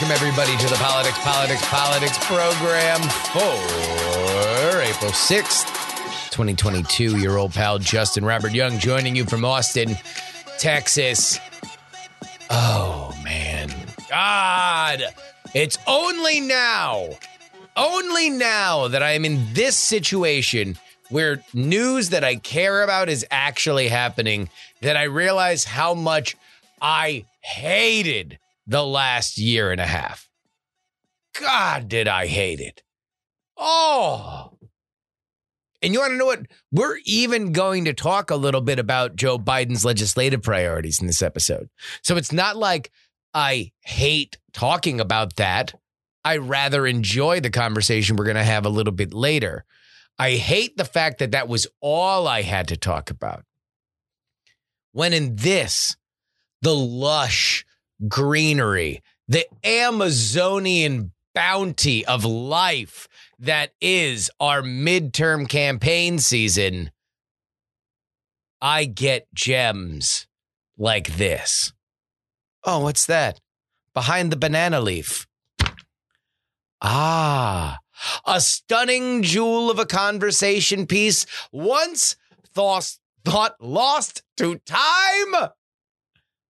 Welcome everybody to the Politics, Politics, Politics program for April 6th, 2022. Your old pal Justin Robert Young joining you from Austin, Texas. Oh man. God. It's only now, only now that I am in this situation where news that I care about is actually happening that I realize how much I hated the last year and a half. God, did I hate it. Oh. And you want to know what? We're even going to talk a little bit about Joe Biden's legislative priorities in this episode. So it's not like I hate talking about that. I rather enjoy the conversation we're going to have a little bit later. I hate the fact that that was all I had to talk about. When in this, the lush greenery, the Amazonian bounty of life that is our midterm campaign season, I get gems like this. Oh, what's that? Behind the banana leaf. Ah, a stunning jewel of a conversation piece once thought, thought lost to time.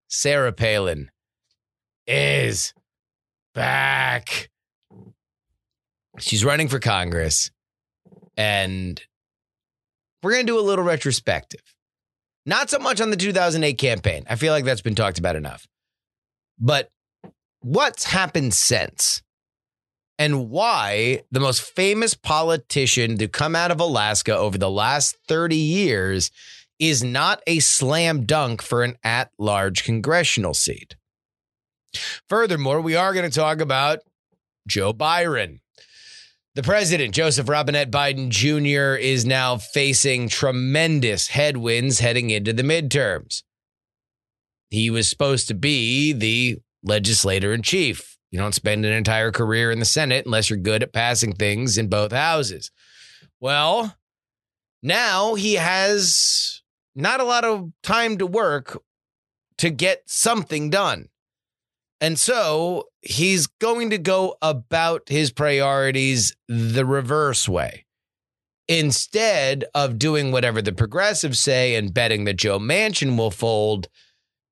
Sarah Palin is back. She's running for Congress, and we're going to do a little retrospective. Not so much on the 2008 campaign. I feel like that's been talked about enough. But what's happened since? And why the most famous politician to come out of Alaska over the last 30 years is not a slam dunk for an at large congressional seat. Furthermore, we are going to talk about Joe Biden. The president, Joseph Robinette Biden Jr., is now facing tremendous headwinds heading into the midterms. He was supposed to be the legislator in chief. You don't spend an entire career in the Senate unless you're good at passing things in both houses. Well, now he has not a lot of time to work to get something done. And so he's going to go about his priorities the reverse way. Instead of doing whatever the progressives say and betting that Joe Manchin will fold,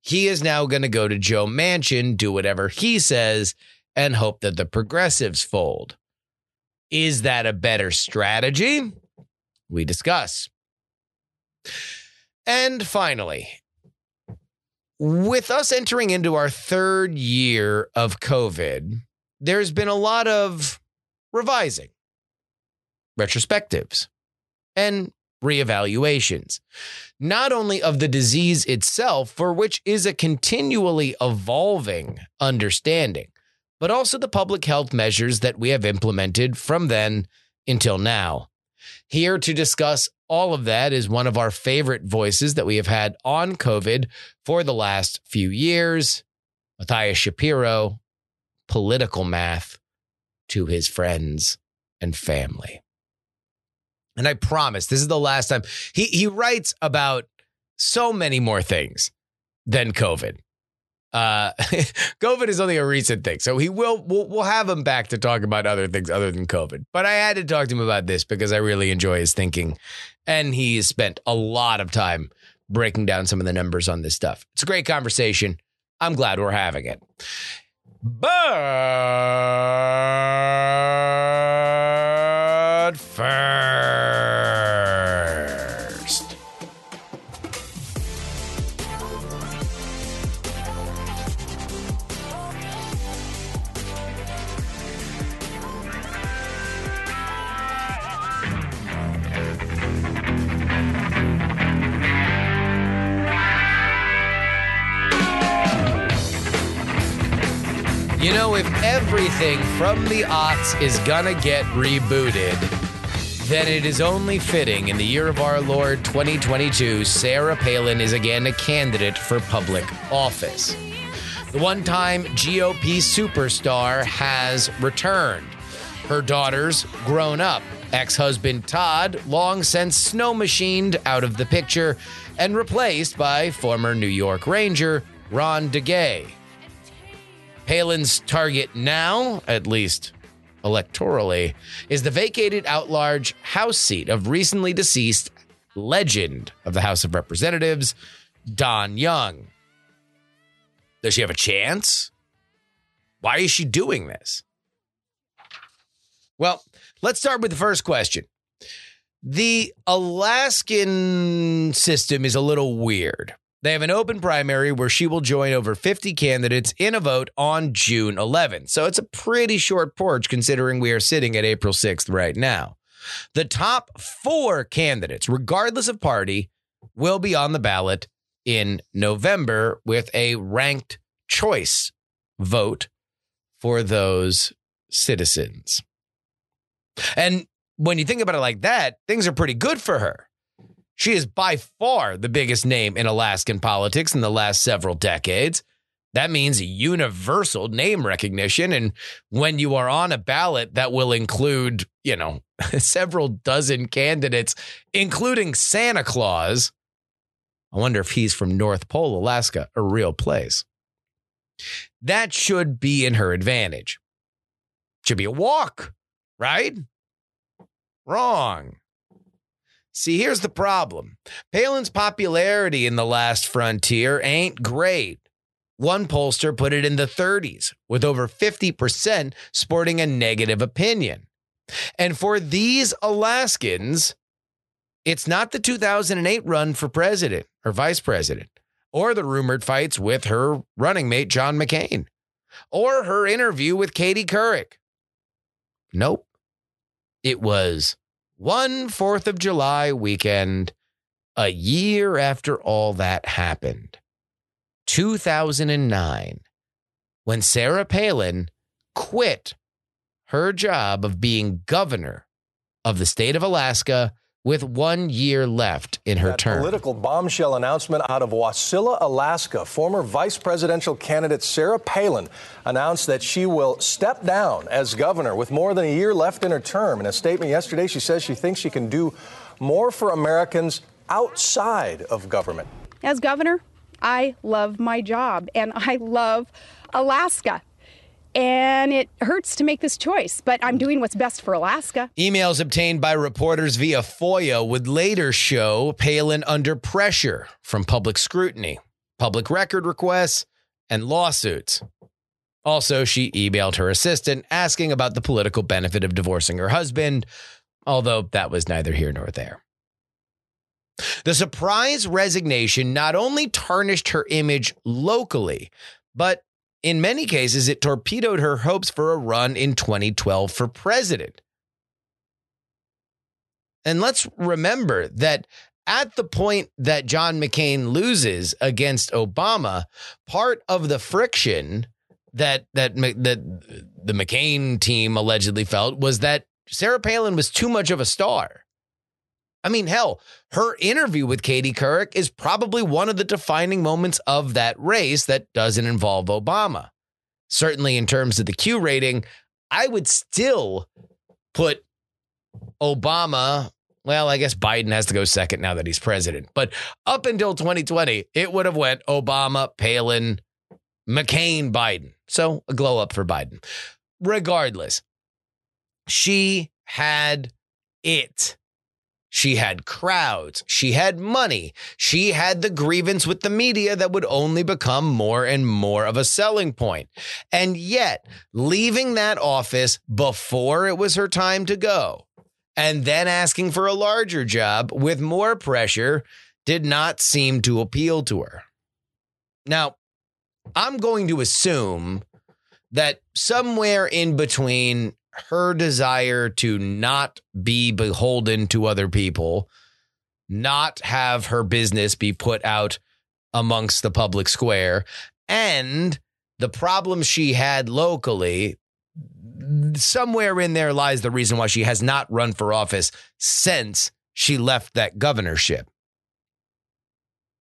he is now going to go to Joe Manchin, do whatever he says, and hope that the progressives fold. Is that a better strategy? We discuss. And finally, with us entering into our third year of COVID, there's been a lot of revising, retrospectives, and reevaluations, not only of the disease itself, for which is a continually evolving understanding, but also the public health measures that we have implemented from then until now. Here to discuss all of that is one of our favorite voices that we have had on COVID for the last few years, Matthias Shapiro, political math to his friends and family. And I promise this is the last time he he writes about so many more things than COVID. Uh, COVID is only a recent thing, so he will we'll, we'll have him back to talk about other things other than COVID. But I had to talk to him about this because I really enjoy his thinking, and he has spent a lot of time breaking down some of the numbers on this stuff. It's a great conversation. I'm glad we're having it. But first, everything from the aughts is gonna get rebooted, then it is only fitting in the year of our Lord 2022, Sarah Palin is again a candidate for public office. The one time GOP superstar has returned. Her daughter's grown up. Ex husband Todd, long since snow machined out of the picture and replaced by former New York Ranger Ron Duguay. Palin's target now, at least electorally, is the vacated at large House seat of recently deceased legend of the House of Representatives, Don Young. Does she have a chance? Why is she doing this? Well, let's start with the first question. The Alaskan system is a little weird. They have an open primary where she will join over 50 candidates in a vote on June 11th. So it's a pretty short porch considering we are sitting at April 6th right now. The top four candidates, regardless of party, will be on the ballot in November with a ranked choice vote for those citizens. And when you think about it like that, things are pretty good for her. She is by far the biggest name in Alaskan politics in the last several decades. That means universal name recognition. And when you are on a ballot that will include, you know, several dozen candidates, including Santa Claus, I wonder if he's from North Pole, Alaska, a real place. That should be in her advantage. Should be a walk, right? Wrong. See, here's the problem Palin's popularity in the last frontier ain't great. One pollster put it in the 30s, with over 50% sporting a negative opinion. And for these Alaskans, it's not the 2008 run for president or vice president, or the rumored fights with her running mate, John McCain, or her interview with Katie Couric. Nope. It was one Fourth of July weekend, a year after all that happened, 2009, when Sarah Palin quit her job of being governor of the state of Alaska with one year left in her that term. Political bombshell announcement out of Wasilla, Alaska. Former vice presidential candidate Sarah Palin announced that she will step down as governor with more than a year left in her term. In a statement yesterday, she says she thinks she can do more for Americans outside of government. As governor, I love my job and I love Alaska and it hurts to make this choice, but I'm doing what's best for Alaska. Emails obtained by reporters via FOIA would later show Palin under pressure from public scrutiny, public record requests, and lawsuits. Also, she emailed her assistant asking about the political benefit of divorcing her husband, although that was neither here nor there. The surprise resignation not only tarnished her image locally, but in many cases, it torpedoed her hopes for a run in 2012 for president. And let's remember that at the point that John McCain loses against Obama, part of the friction that that that the McCain team allegedly felt was that Sarah Palin was too much of a star. I mean, hell, her interview with Katie Couric is probably one of the defining moments of that race that doesn't involve Obama. Certainly, in terms of the Q rating, I would still put Obama. Well, I guess Biden has to go second now that he's president. But up until 2020, it would have went Obama, Palin, McCain, Biden. So a glow up for Biden. Regardless, she had it. She had crowds. She had money. She had the grievance with the media that would only become more and more of a selling point. And yet, leaving that office before it was her time to go and then asking for a larger job with more pressure did not seem to appeal to her. Now, I'm going to assume that somewhere in between her desire to not be beholden to other people, not have her business be put out amongst the public square, and the problems she had locally, somewhere in there lies the reason why she has not run for office since she left that governorship.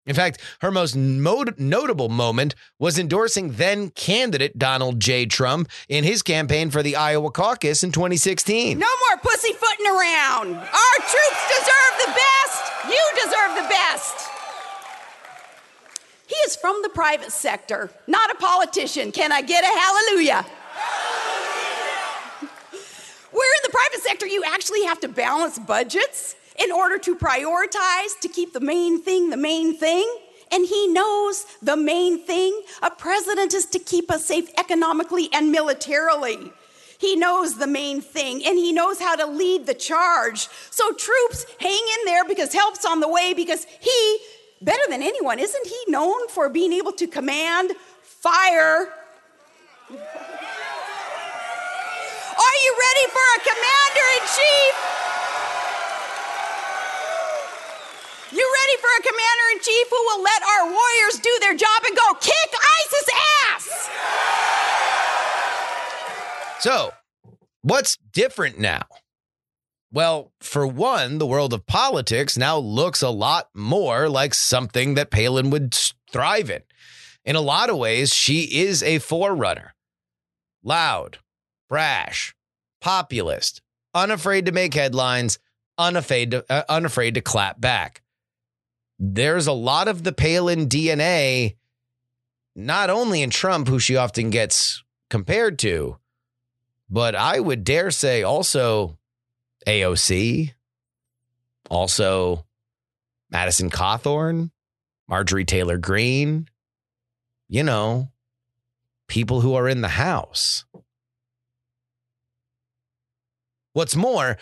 In fact, her most mod- notable moment was endorsing then candidate Donald J. Trump in his campaign for the Iowa caucus in 2016. No more pussyfooting around. Our troops deserve the best. You deserve the best. He is from the private sector, not a politician. Can I get a hallelujah? Where in the private sector, you actually have to balance budgets in order to prioritize to keep the main thing the main thing. And he knows the main thing a president is to keep us safe economically and militarily. He knows the main thing and he knows how to lead the charge. So, troops, hang in there because help's on the way because he, better than anyone, isn't he known for being able to command fire? Are you ready for a commander in chief? For a commander in chief who will let our warriors do their job and go kick ISIS ass? So, what's different now? Well, for one, the world of politics now looks a lot more like something that Palin would thrive in. In a lot of ways, she is a forerunner. Loud, brash, populist, unafraid to make headlines, unafraid to, uh, unafraid to clap back. There's a lot of the Palin DNA, not only in Trump, who she often gets compared to, but I would dare say also AOC, also Madison Cawthorn, Marjorie Taylor Greene, you know, people who are in the House. What's more,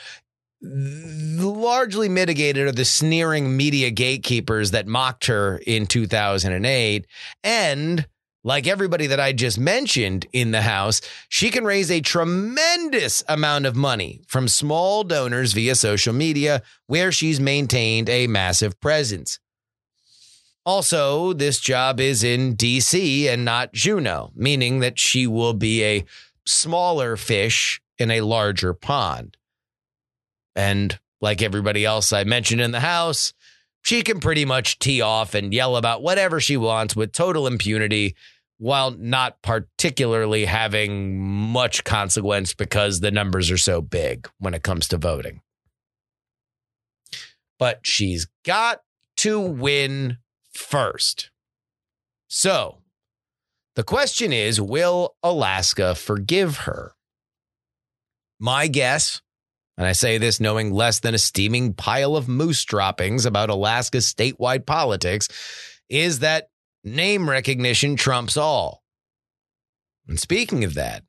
largely mitigated are the sneering media gatekeepers that mocked her in 2008 and like everybody that I just mentioned in the house, she can raise a tremendous amount of money from small donors via social media, where she's maintained a massive presence. Also, this job is in DC and not Juneau, meaning that she will be a smaller fish in a larger pond. And like everybody else I mentioned in the house, she can pretty much tee off and yell about whatever she wants with total impunity while not particularly having much consequence because the numbers are so big when it comes to voting. But she's got to win first. So the question is will Alaska forgive her? My guess and I say this knowing less than a steaming pile of moose droppings about Alaska's statewide politics, is that name recognition trumps all. And speaking of that,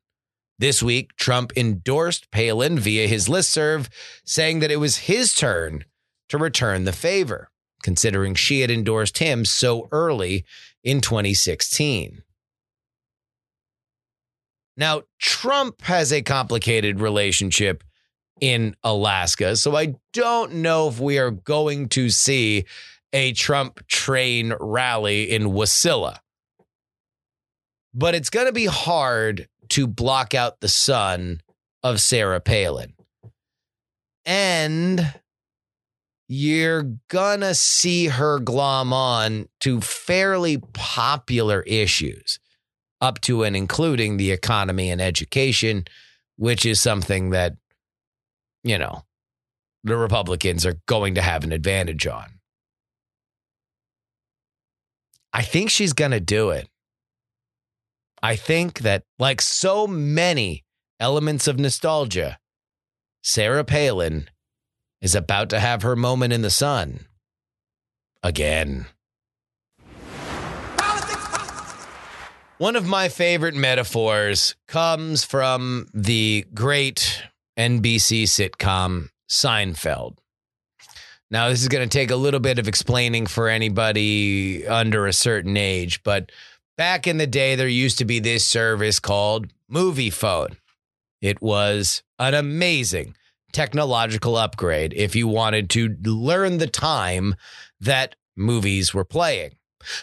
this week, Trump endorsed Palin via his listserv, saying that it was his turn to return the favor, considering she had endorsed him so early in 2016. Now, Trump has a complicated relationship in Alaska. So I don't know if we are going to see a Trump train rally in Wasilla. But it's going to be hard to block out the sun of Sarah Palin. And you're gonna see her glom on to fairly popular issues, up to and including the economy and education, which is something that you know, the Republicans are going to have an advantage on. I think she's going to do it. I think that, like so many elements of nostalgia, Sarah Palin is about to have her moment in the sun again. One of my favorite metaphors comes from the great NBC sitcom Seinfeld. Now, this is going to take a little bit of explaining for anybody under a certain age, but back in the day, there used to be this service called Movie Phone. It was an amazing technological upgrade if you wanted to learn the time that movies were playing.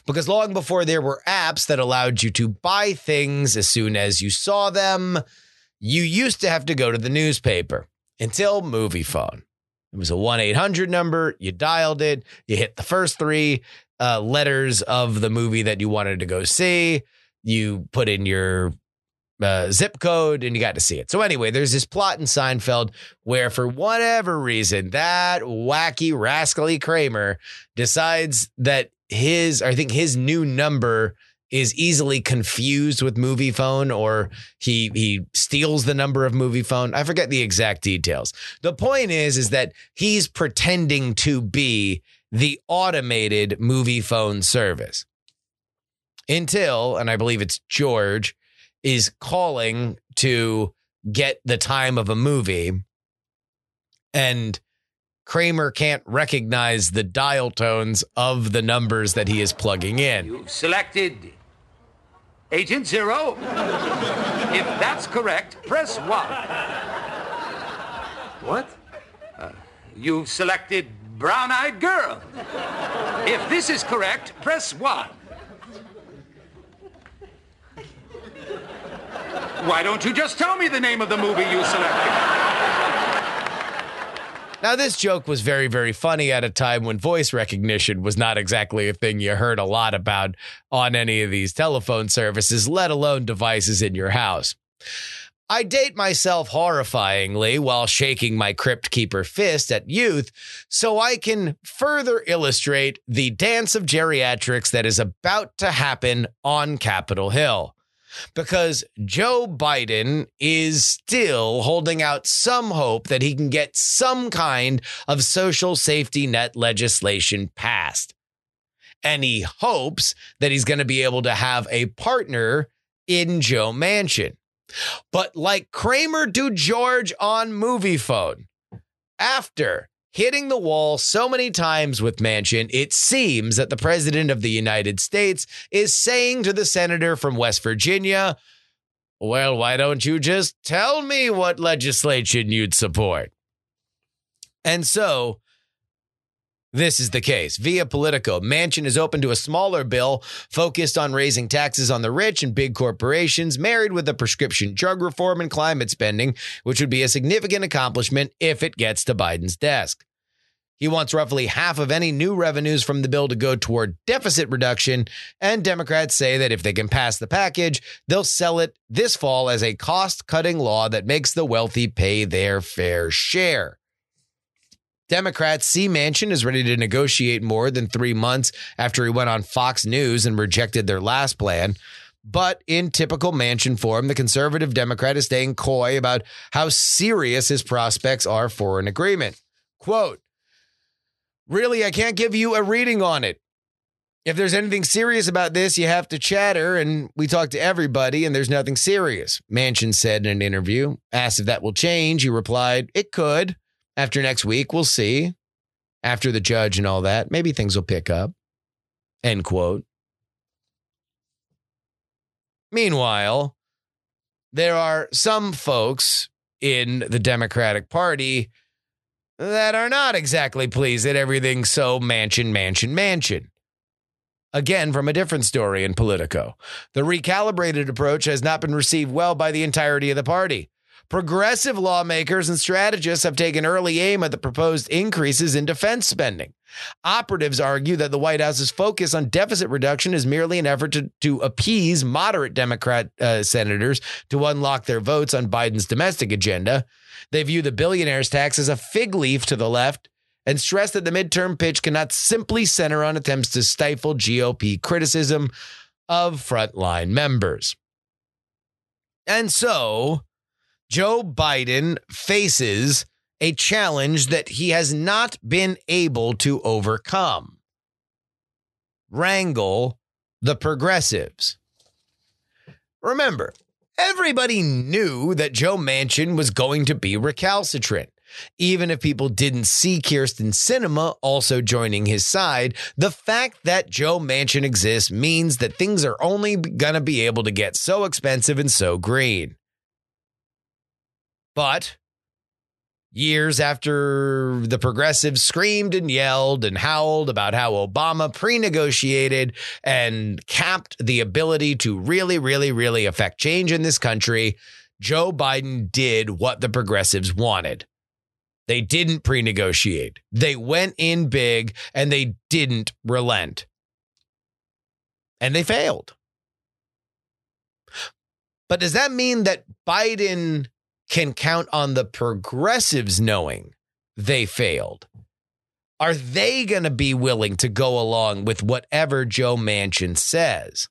Because long before there were apps that allowed you to buy things as soon as you saw them, you used to have to go to the newspaper until movie phone. It was a 1 800 number. You dialed it, you hit the first three uh, letters of the movie that you wanted to go see. You put in your uh, zip code and you got to see it. So, anyway, there's this plot in Seinfeld where, for whatever reason, that wacky, rascally Kramer decides that his, I think his new number is easily confused with movie phone or he he steals the number of movie phone. I forget the exact details. The point is is that he's pretending to be the automated movie phone service until and i believe it's george is calling to get the time of a movie. And Kramer can't recognize the dial tones of the numbers that he is plugging in. You've selected Agent Zero. if that's correct, press one. What? Uh, you've selected Brown Eyed Girl. If this is correct, press one. Why don't you just tell me the name of the movie you selected? Now, this joke was very, very funny at a time when voice recognition was not exactly a thing you heard a lot about on any of these telephone services, let alone devices in your house. I date myself horrifyingly while shaking my crypt keeper fist at youth so I can further illustrate the dance of geriatrics that is about to happen on Capitol Hill because Joe Biden is still holding out some hope that he can get some kind of social safety net legislation passed. And he hopes that he's going to be able to have a partner in Joe Manchin. But like Kramer do George on movie phone, after hitting the wall so many times with Manchin, it seems that the president of the United States is saying to the senator from West Virginia, well, why don't you just tell me what legislation you'd support? And so this is the case. Via Politico, Manchin is open to a smaller bill focused on raising taxes on the rich and big corporations, married with a prescription drug reform and climate spending, which would be a significant accomplishment if it gets to Biden's desk. He wants roughly half of any new revenues from the bill to go toward deficit reduction, and Democrats say that if they can pass the package, they'll sell it this fall as a cost cutting law that makes the wealthy pay their fair share. Democrats see Manchin is ready to negotiate more than three months after he went on Fox News and rejected their last plan. But in typical Manchin form, the conservative Democrat is staying coy about how serious his prospects are for an agreement. Quote, Really, I can't give you a reading on it. If there's anything serious about this, you have to chatter, and we talk to everybody, and there's nothing serious. Manchin said in an interview. Asked if that will change, he replied, It could. After next week, we'll see. After the judge and all that, maybe things will pick up. End quote. Meanwhile, there are some folks in the Democratic Party that are not exactly pleased that everything's so Manchin, Manchin, Manchin. Again, from a different story in Politico. The recalibrated approach has not been received well by the entirety of the party. Progressive lawmakers and strategists have taken early aim at the proposed increases in defense spending. Operatives argue that the White House's focus on deficit reduction is merely an effort to, to appease moderate Democrat uh, senators to unlock their votes on Biden's domestic agenda. They view the billionaires tax as a fig leaf to the left and stress that the midterm pitch cannot simply center on attempts to stifle GOP criticism of frontline members. And so, Joe Biden faces a challenge that he has not been able to overcome wrangle the progressives. Remember, everybody knew that Joe Manchin was going to be recalcitrant. Even if people didn't see Kyrsten Sinema also joining his side, the fact that Joe Manchin exists means that things are only going to be able to get so expensive and so green. But years after the progressives screamed and yelled and howled about how Obama pre negotiated and capped the ability to really, really, really affect change in this country, Joe Biden did what the progressives wanted. They didn't pre negotiate, they went in big and they didn't relent. And they failed. But does that mean that Biden can count on the progressives knowing they failed? Are they going to be willing to go along with whatever Joe Manchin says?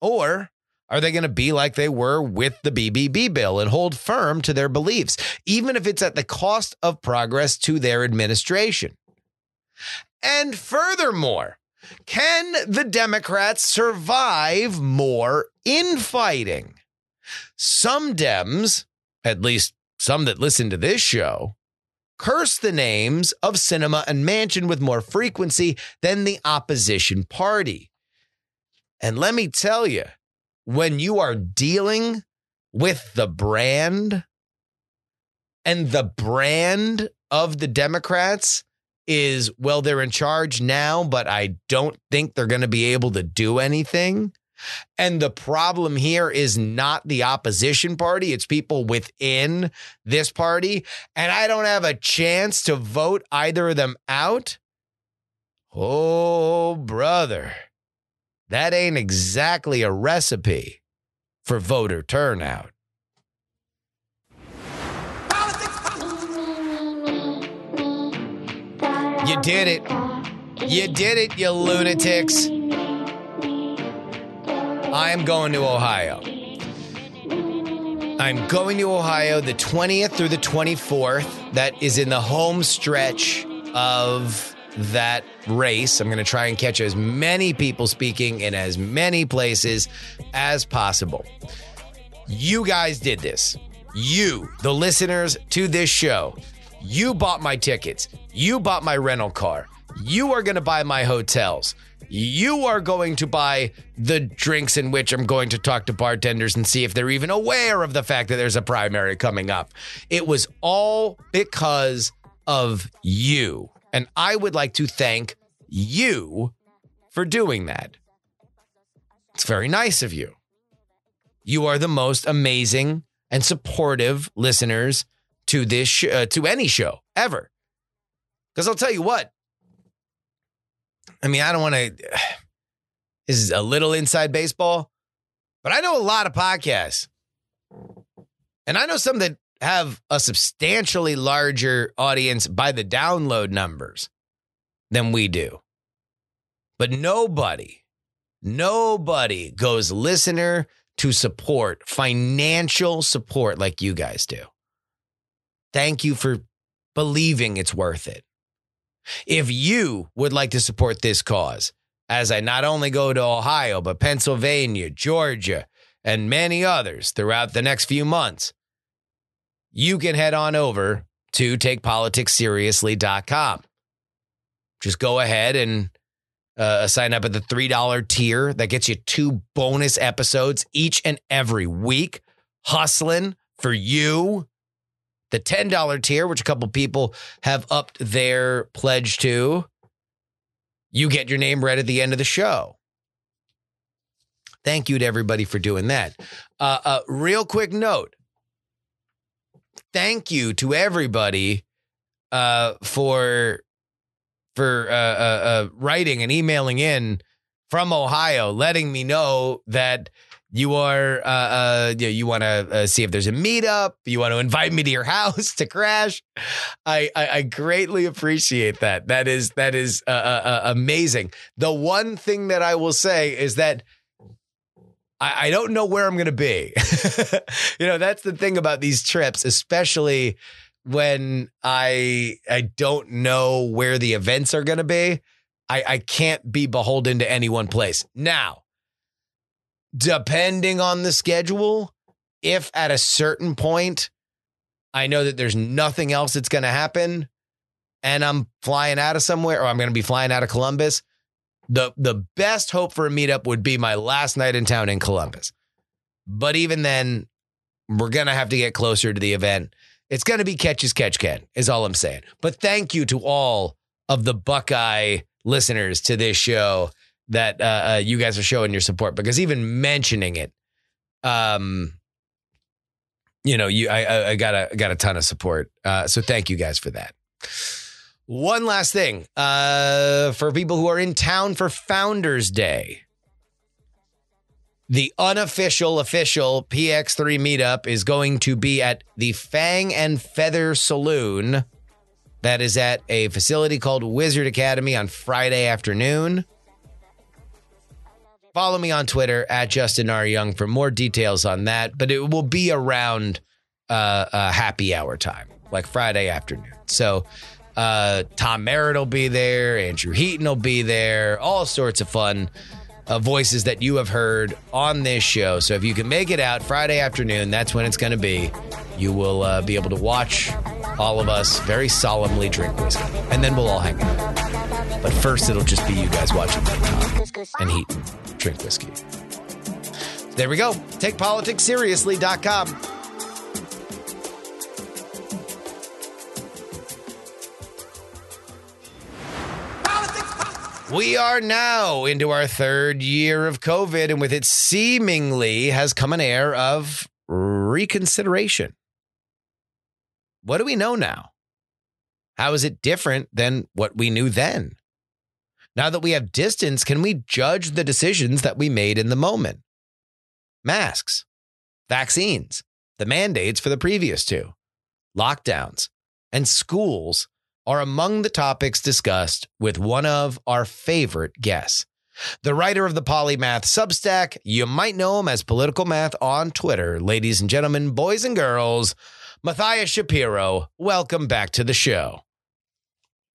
Or are they going to be like they were with the BBB bill and hold firm to their beliefs, even if it's at the cost of progress to their administration? And furthermore, can the Democrats survive more infighting? Some Dems, at least some that listen to this show, curse the names of Sinema and Manchin with more frequency than the opposition party. And let me tell you, when you are dealing with the brand and the brand of the Democrats is, well, they're in charge now, but I don't think they're going to be able to do anything. And the problem here is not the opposition party, it's people within this party. And I don't have a chance to vote either of them out. Oh, brother, that ain't exactly a recipe for voter turnout. You did it. You did it, you lunatics. I am going to Ohio. I'm going to Ohio the 20th through the 24th. That is in the home stretch of that race. I'm going to try and catch as many people speaking in as many places as possible. You guys did this. You, the listeners to this show, you bought my tickets. You bought my rental car. You are going to buy my hotels. You are going to buy the drinks in which I'm going to talk to bartenders and see if they're even aware of the fact that there's a primary coming up. It was all because of you. And I would like to thank you for doing that. It's very nice of you. You are the most amazing and supportive listeners to this sh- uh, to any show ever. Because I'll tell you what. I mean, I don't want to. This is a little inside baseball, but I know a lot of podcasts, and I know some that have a substantially larger audience by the download numbers than we do. But nobody, nobody goes listener to support, financial support like you guys do. Thank you for believing it's worth it. If you would like to support this cause, as I not only go to Ohio, but Pennsylvania, Georgia, and many others throughout the next few months, you can head on over to takepoliticsseriously.com. Just go ahead and uh, sign up at the $3 tier. That gets you two bonus episodes each and every week, hustling for you the $10 tier, which a couple people have upped their pledge to, you get your name read at the end of the show. Thank you to everybody for doing that. Uh, uh, real quick note thank you to everybody uh, for for uh, uh, uh, writing and emailing in from Ohio, letting me know that you are uh, uh you, you want to uh, see if there's a meetup. You want to invite me to your house to crash. I, I, I greatly appreciate that. That is that is uh, uh, uh, amazing. The one thing that i will say is that I, I don't know where i'm going to be. You know that's the thing about these trips especially when i i don't know where the events are going to be. I, I can't be beholden to any one place. Now depending on the schedule, if at a certain point I know that there's nothing else that's going to happen and I'm flying out of somewhere or I'm going to be flying out of Columbus, the the best hope for a meetup would be my last night in town in Columbus. But even then, we're gonna have to get closer to the event. It's gonna be catch as catch can, is all I'm saying. But thank you to all of the Buckeye listeners to this show that uh, uh, you guys are showing your support because even mentioning it, um, you know, you I, I, got a got a ton of support. Uh, so thank you guys for that. One last thing uh, for people who are in town for Founders Day. The unofficial official PX3 meetup is going to be at the Fang and Feather Saloon. That is at a facility called Wizard Academy on Friday afternoon. Follow me on Twitter at Justin R. Young for more details on that, but it will be around uh, happy hour time, like Friday afternoon. So uh, Tom Merritt will be there, Andrew Heaton will be there, all sorts of fun uh, voices that you have heard on this show. So if you can make it out Friday afternoon, that's when it's going to be. You will uh, be able to watch all of us very solemnly drink whiskey, and then we'll all hang out. But first, it'll just be you guys watching Tom and Heaton drink whiskey. There we go. TakePoliticsSeriously.com. We are now into our third year of COVID, and with it seemingly has come an air of reconsideration. What do we know now? How is it different than what we knew then? Now that we have distance, can we judge the decisions that we made in the moment? Masks, vaccines, the mandates for the previous two, lockdowns, and schools are among the topics discussed with one of our favorite guests. The writer of the Polymath Substack, you might know him as Political Math on Twitter. Ladies and gentlemen, boys and girls, Matthias Shapiro, welcome back to the show.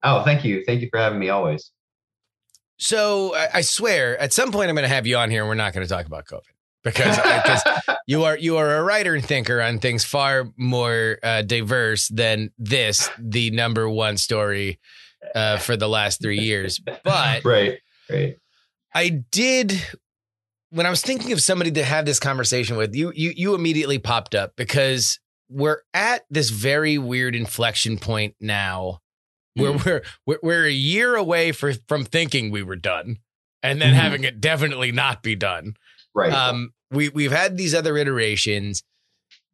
Oh, thank you. Thank you for having me always. So I, I swear, at some point, I'm going to have you on here, and we're not going to talk about COVID because because you are you are a writer and thinker on things far more uh, diverse than this, the number one story uh, for the last three years. But right, right. I did when I was thinking of somebody to have this conversation with you. You you immediately popped up because we're at this very weird inflection point now where Mhm. we're, we're we're a year away for, from thinking we were done and then Mhm. having it definitely not be done. Right. Um, we we've had these other iterations,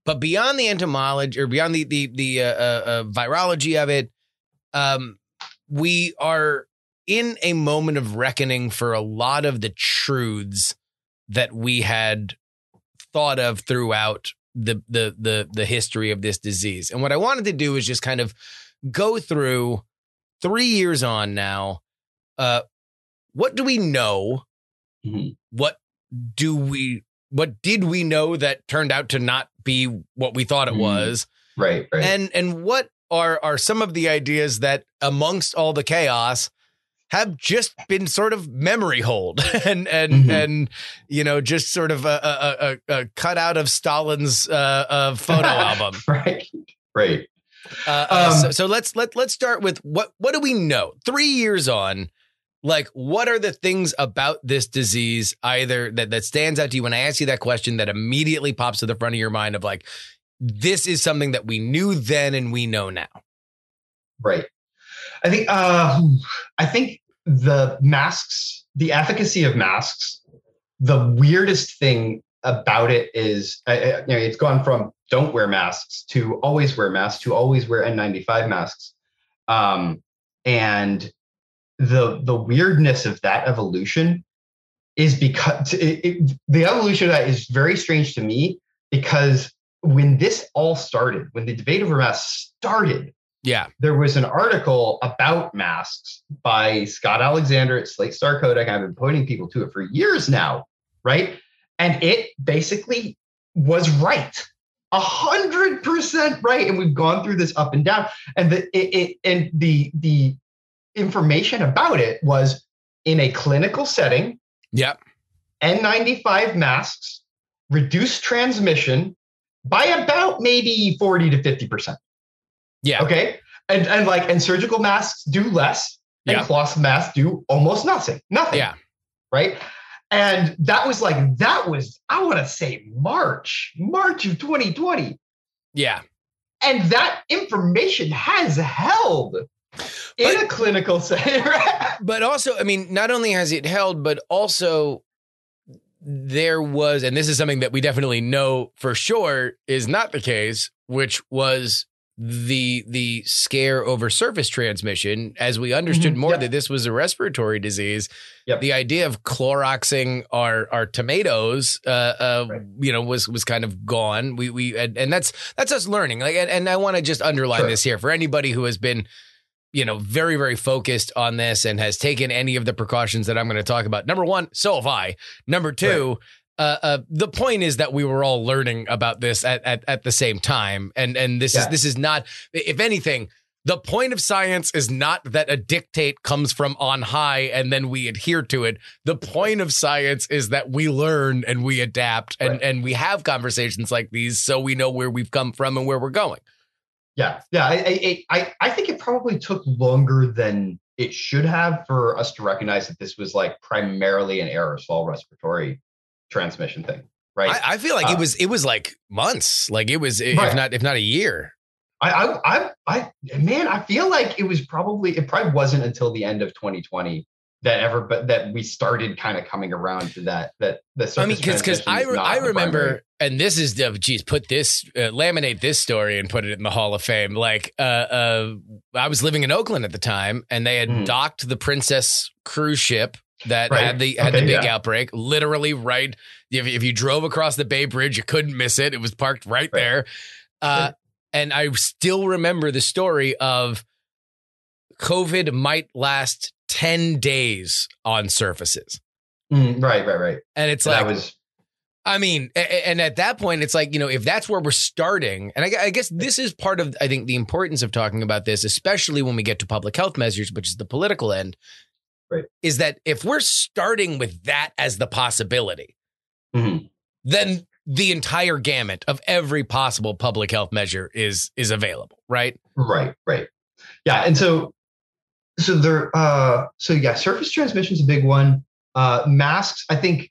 but beyond the entomology or beyond the the the uh, uh, uh, virology of it, um, we are in a moment of reckoning for a lot of the truths that we had thought of throughout the the the the history of this disease. And what I wanted to do is just kind of go through three years on now. Uh, what do we know? Mhm. What do we? What did we know that turned out to not be what we thought it Mhm. was? right, right. And and what are are some of the ideas that amongst all the chaos have just been sort of memory holed and and Mhm. and you know just sort of a a, a, a cut out of Stalin's uh, uh, photo album. right, right. Uh, uh, Um, so, so let's let let's start with what what do we know? Three years on, like what are the things about this disease either that that stands out to you when I ask you that question that immediately pops to the front of your mind of like this is something that we knew then and we know now. Right. I think uh I think the masks, the efficacy of masks, the weirdest thing about it is uh, you know it's gone from don't wear masks to always wear masks to always wear N95 masks. Um and the the weirdness of that evolution is because it, it, the evolution of that is very strange to me because when this all started, when the debate over masks started, Yeah. there was an article about masks by Scott Alexander at Slate Star Codex. I've been pointing people to it for years now, right? And it basically was right. A hundred percent right. And we've gone through this up and down. And the it, it and the the information about it was in a clinical setting, Yep. N95 masks reduce transmission by about maybe 40 to 50%. Yeah. Okay. And and like and surgical masks do less, and Yeah. cloth masks do almost nothing. Nothing. Yeah. Right. And that was like, that was, I want to say March, March of 2020. Yeah. And that information has held in But- a clinical setting. But also, I mean, not only has it held, but also there was, and this is something that we definitely know for sure is not the case, which was the the scare over surface transmission as we understood Mhm, more yep. that this was a respiratory disease Yep. the idea of Cloroxing our our tomatoes uh, uh Right. you know was was kind of gone we we and, and that's that's us learning like and, and i want to just underline Sure. this here for anybody who has been you know very very focused on this and has taken any of the precautions that i'm going to talk about number one so have i number two uh, uh, the point is that we were all learning about this at, at, at the same time, and and this is this is not. If anything, the point of science is not that a dictate comes from on high and then we adhere to it. The point of science is that we learn and we adapt and Right. and we have conversations like these so we know where we've come from and where we're going. Yeah, yeah. I, I, I, I think it probably took longer than it should have for us to recognize that this was like primarily an aerosol respiratory transmission thing, right? I, I feel like it Uh, was it was like months, like it was if Right. not if not a year. I, I, I, I, man, I feel like it was probably it probably wasn't until the end of 2020 that ever, but that we started kind of coming around to that that the I mean, because because I re- I remember, primary. and this is the geez, put this uh, laminate this story and put it in the Hall of Fame. Like, uh, uh, I was living in Oakland at the time, and they had Mm. docked the Princess cruise ship that Right. had the had the big yeah. outbreak. Literally, right. If, if you drove across the Bay Bridge, you couldn't miss it. It was parked right, Right. there. Uh, and I still remember the story of COVID might last ten days on surfaces, Mm, right, right, right. and it's So like was I mean, and at that point, it's like, you know, if that's where we're starting, and I, guess this is part of, I think, the importance of talking about this, especially when we get to public health measures, which is the political end, Right. is that if we're starting with that as the possibility, Mhm. then the entire gamut of every possible public health measure is is available, right? Right, right. Yeah, and so so there uh so yeah, surface transmission is a big one. Uh masks, I think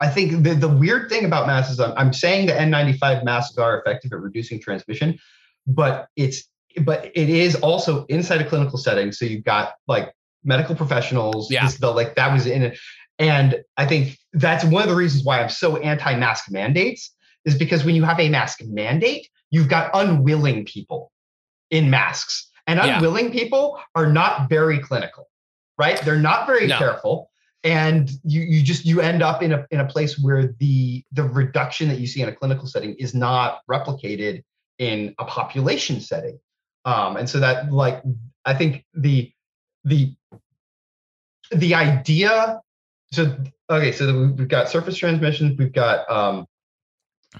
I think the, the weird thing about masks is I'm, I'm saying the N95 masks are effective at reducing transmission, but it's but it is also inside a clinical setting. So you've got like medical professionals. Yeah. the, like that was in it. And I think that's one of the reasons why I'm so anti-mask mandates is because when you have a mask mandate, you've got unwilling people in masks. And Yeah. unwilling people are not very clinical, right? They're not very No. careful. And you you just you end up in a in a place where the the reduction that you see in a clinical setting is not replicated in a population setting. Um, and so that like I think the the the idea so okay so we- we've got surface transmission we've got um,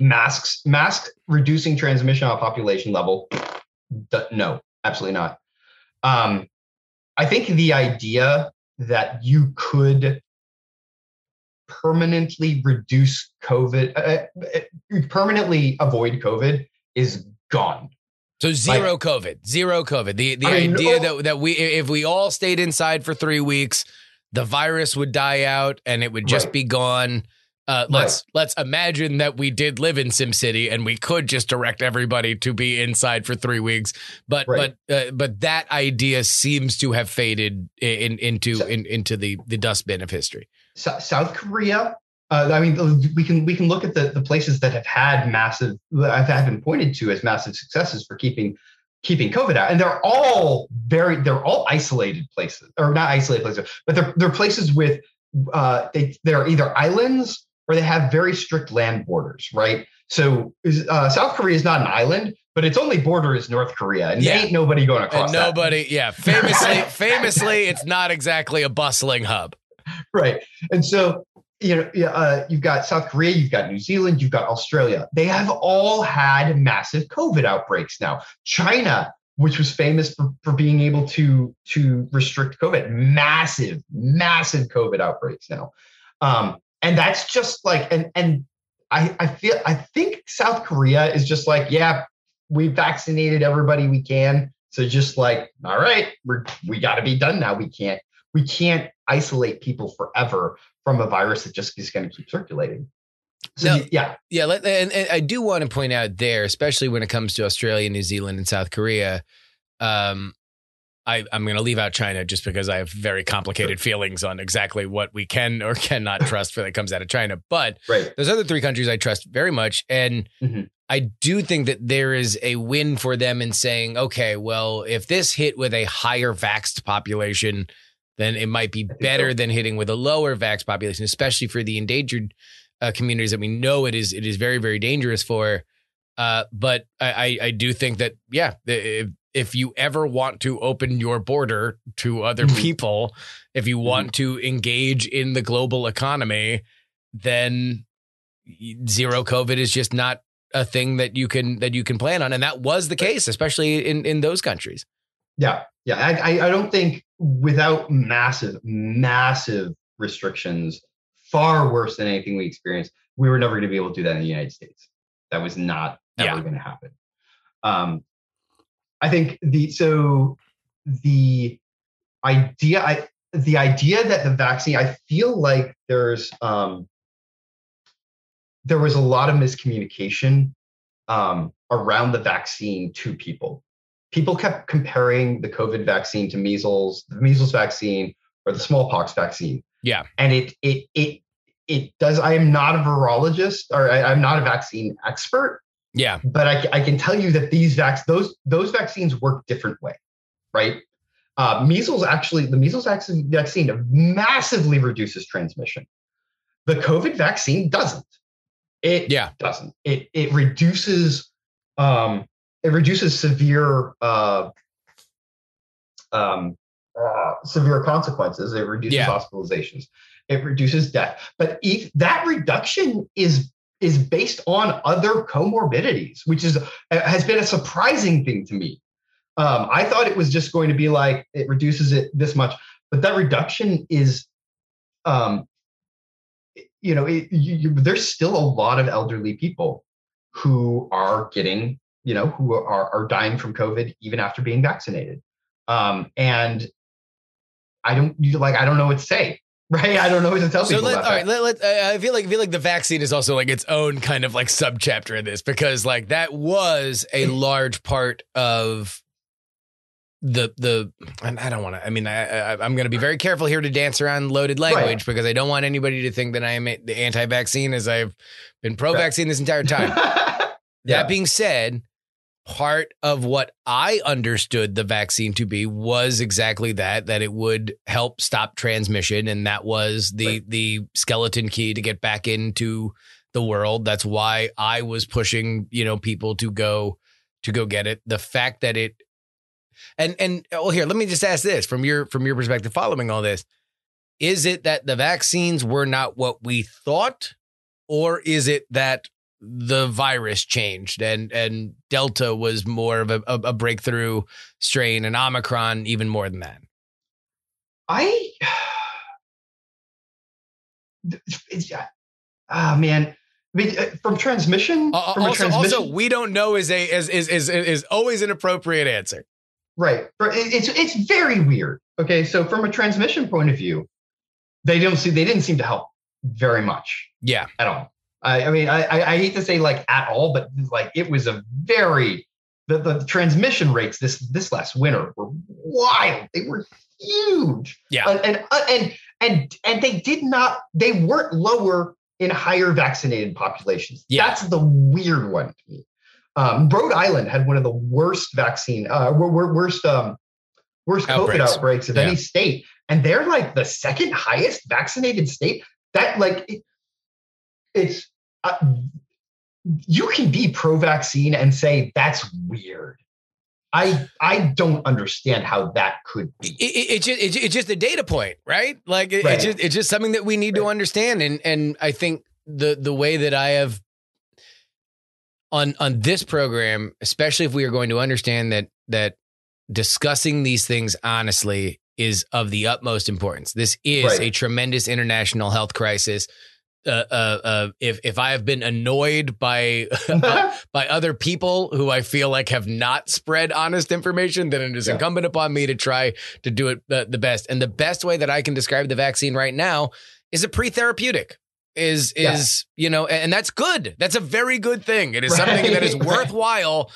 masks masks reducing transmission on a population level no absolutely not um, i think the idea that you could permanently reduce covid uh, uh, permanently avoid covid is gone So zero COVID, zero COVID. The the I idea oh- that that we if we all stayed inside for three weeks, the virus would die out and it would just Right. be gone. Uh, let's let's imagine that we did live in SimCity and we could just direct everybody to be inside for three weeks, but Right. but uh, but that idea seems to have faded in, into So- in, into the the dustbin of history. Sou- South Korea. Uh, I mean, we can we can look at the, the places that have had massive, that have been pointed to as massive successes for keeping keeping COVID out, and they're all very they're all isolated places, or not isolated places, but they're they're places with uh, they they're either islands or they have very strict land borders, right? So uh, South Korea is not an island, but its only border is North Korea, and Yeah. ain't nobody going across And that. nobody, yeah, famously, famously, it's not exactly a bustling hub. right and so you know uh, you've got south korea you've got new zealand you've got australia they have all had massive covid outbreaks now china which was famous for, for being able to to restrict covid massive massive covid outbreaks now um, and that's just like and and i i feel i think south korea is just like yeah we vaccinated everybody we can so just like all right we're we got to be done now we can't we can't isolate people forever from a virus that just is going to keep circulating. So No. yeah, Yeah, let, and, and I do want to point out there, especially when it comes to Australia, New Zealand, and South Korea. Um, I, I'm going to leave out China just because I have very complicated feelings on exactly what we can or cannot trust when it comes out of China. But right. those other three countries I trust very much, and Mhm. I do think that there is a win for them in saying, okay, well, if this hit with a higher vaxxed population, then it might be better so. than hitting with a lower vax population, especially for the endangered uh, communities that we know it is it is very very dangerous for. Uh, but I, I I do think that yeah, if, if you ever want to open your border to other Mhm. people, if you want to engage in the global economy, then zero COVID is just not a thing that you can that you can plan on, and that was the case, especially in in those countries. Yeah, yeah. I, I, I don't think without massive, massive restrictions, far worse than anything we experienced, we were never going to be able to do that in the United States. That was not ever Yeah. going to happen. Um, I think the so the idea, I the idea that the vaccine, I feel like there's um, there was a lot of miscommunication um, around the vaccine to people people kept comparing the COVID vaccine to measles, the measles vaccine, or the smallpox vaccine. Yeah. And it it it it does. I am not a virologist or I, I'm not a vaccine expert, Yeah, but I, I can tell you that these vac those those vaccines work different way, right? Uh, measles actually, the measles vaccine massively reduces transmission. The COVID vaccine doesn't. It Yeah. doesn't. It it reduces um, it reduces severe uh, um, uh, severe consequences. It reduces Yeah. hospitalizations. It reduces death. But if that reduction is is based on other comorbidities, which is has been a surprising thing to me. Um, I thought it was just going to be like it reduces it this much, but that reduction is, um, you know, it, you, you, there's still a lot of elderly people who are getting, you know, who are are dying from COVID even after being vaccinated, um, and I don't like I don't know what to say, right? I don't know what to tell So people let, about all that. let, let, uh, I feel like I feel like the vaccine is also like its own kind of like subchapter in this because like that was a large part of the the and I don't want to I mean I, I I'm going to be very careful here to dance around loaded language because I don't want anybody to think that I am the anti-vaccine as I've been pro-vaccine this entire time. yeah. That being said, part of what I understood the vaccine to be was exactly that that it would help stop transmission and that was the Right. the skeleton key to get back into the world. That's why I was pushing, you know, people to go to go get it. The fact that it and and well here, let me just ask this from your from your perspective following all this. Is it that the vaccines were not what we thought or is it that the virus changed and and delta was more of a, a, breakthrough strain and omicron even more than that I, it's, ah man, I mean, uh, from transmission, Uh, from a also, transmission, also we don't know is a is, is is is always an appropriate answer right? It's it's very weird. Okay, so from a transmission point of view, they don't see they didn't seem to help very much yeah at all. I, I mean, I, I hate to say like at all, but like it was a very the, the transmission rates this this last winter were wild. They were huge. Yeah. And and uh, and and, and they did not. They weren't lower in higher vaccinated populations. Yeah. That's the weird one to me. Um, Rhode Island had one of the worst vaccine, uh, wor- wor- worst um, worst COVID Outbreaks. outbreaks of Yeah. any state, and they're like the second highest vaccinated state. That like it, it's uh, you can be pro-vaccine and say that's weird. I I don't understand how that could it, be. it, it's just it's, it's just a data point right like it, Right. it's just it's just something that we need to understand and and i think the the way that i have on on this program especially if we are going to understand that that discussing these things honestly is of the utmost importance this is Right. a tremendous international health crisis uh, uh, uh, if if I have been annoyed by by other people who I feel like have not spread honest information, then it is Yeah. incumbent upon me to try to do it uh, the best. And the best way that I can describe the vaccine right now is a pre-therapeutic. Is Yeah. is you know, and that's good. That's a very good thing. It is something that is worthwhile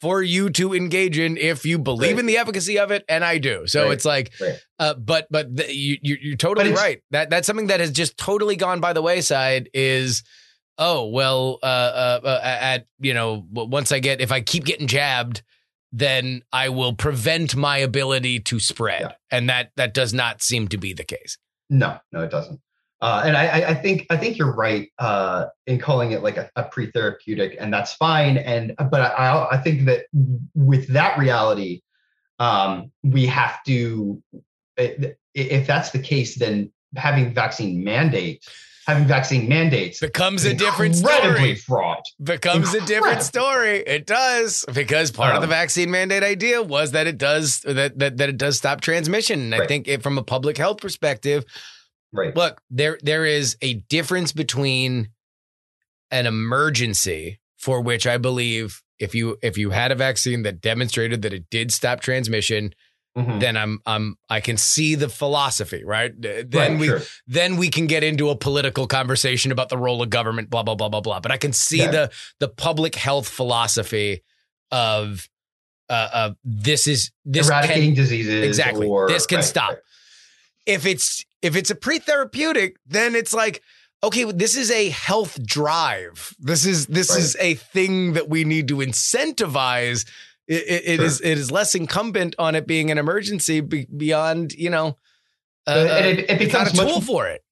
for you to engage in if you believe Right. in the efficacy of it, and I do. So Right. it's like, Right. uh, but but the, you, you you're totally right. That that's something that has just totally gone by the wayside. Is oh well, uh, uh, uh, at you know once I get if I keep getting jabbed, then I will prevent my ability to spread, Yeah. and that that does not seem to be the case. No, no, it doesn't. Uh, and I, I- I think I think you're right uh, in calling it like a, a pre-therapeutic, and that's fine. And but I, I think that with that reality, um, we have to. If that's the case, then having vaccine mandate, having vaccine mandates Becomes a different story. fraught. becomes a different story. It does because part of the Um, vaccine mandate idea was that it does that that, that it does stop transmission. And I think it, from a public health perspective, Right. look there there is a difference between an emergency for which I believe if you if you had a vaccine that demonstrated that it did stop transmission, Mhm. then I'm I'm I can see the philosophy, right? Then Right, we sure. then we can get into a political conversation about the role of government, blah blah blah blah blah. But I can see Yeah. the the public health philosophy of uh, of this is this eradicating can, diseases. Exactly. Or, This can right, stop. right. if it's if it's a pre-therapeutic, then it's like okay, this is a health drive. This is this Right. is a thing that we need to incentivize. It, it, it Sure. is it is less incumbent on it being an emergency be, beyond you know. Uh, And it- it it's not becomes a much- tool for it.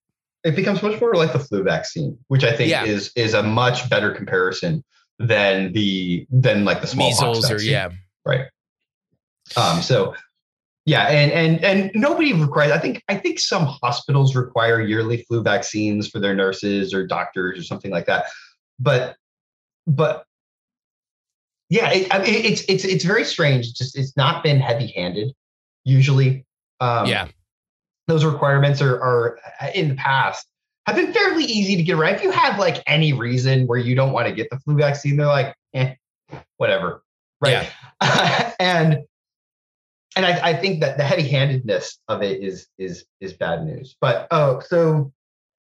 it becomes much more like the flu vaccine, which I think Yeah. is is a much better comparison than the than like the smallpox Measles or vaccine. yeah. right. Um, so yeah, and and and nobody requires. I think I think some hospitals require yearly flu vaccines for their nurses or doctors or something like that. But but yeah, it, I mean, it's it's it's very strange. Just it's not been heavy handed usually. Um, yeah. those requirements are, are in the past have been fairly easy to get around. If you have like any reason where you don't want to get the flu vaccine, they're like, eh, whatever. Right. Yeah. and and I, I think that the heavy-handedness of it is is is bad news. But oh, so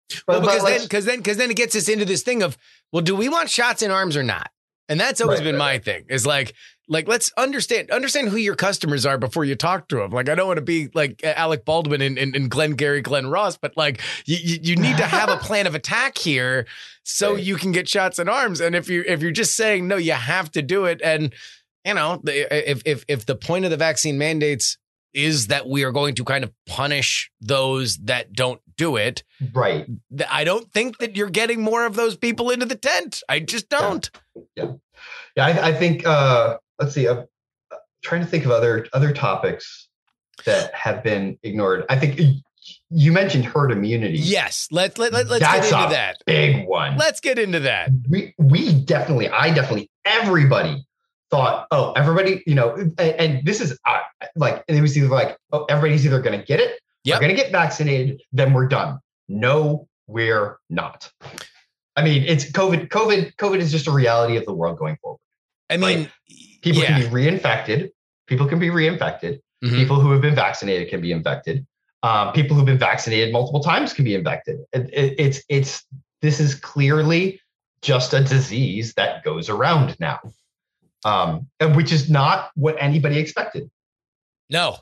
but, but because then, because then, because then it gets us into this thing of, well, do we want shots in arms or not? And that's always Right, been right, my thing. Is like, like let's understand understand who your customers are before you talk to them. Like, I don't want to be like Alec Baldwin and, and, and Glengarry Glen Ross, but like, you, you, you need to have a plan of attack here so Right. you can get shots in arms. And if you if you're just saying no, you have to do it, and you know, the- if if if the point of the vaccine mandates is that we are going to kind of punish those that don't do it right. I don't think that you're getting more of those people into the tent. I just don't. Yeah, I, I think uh let's see. I'm uh, trying to think of other other topics that have been ignored. I think you mentioned herd immunity. Yes, let let, let let's That's get into a that. Big one. Let's get into that. we we definitely i definitely everybody thought oh everybody you know and, and this is uh, like and it was either like oh everybody's either going to get it Yep. we're going to get vaccinated then we're done no we're not i mean it's covid covid covid is just a reality of the world going forward I mean, people yeah. can be reinfected people can be reinfected Mhm. people who have been vaccinated can be infected um, people who've been vaccinated multiple times can be infected it, it, it's it's this is clearly just a disease that goes around now um, and which is not what anybody expected no,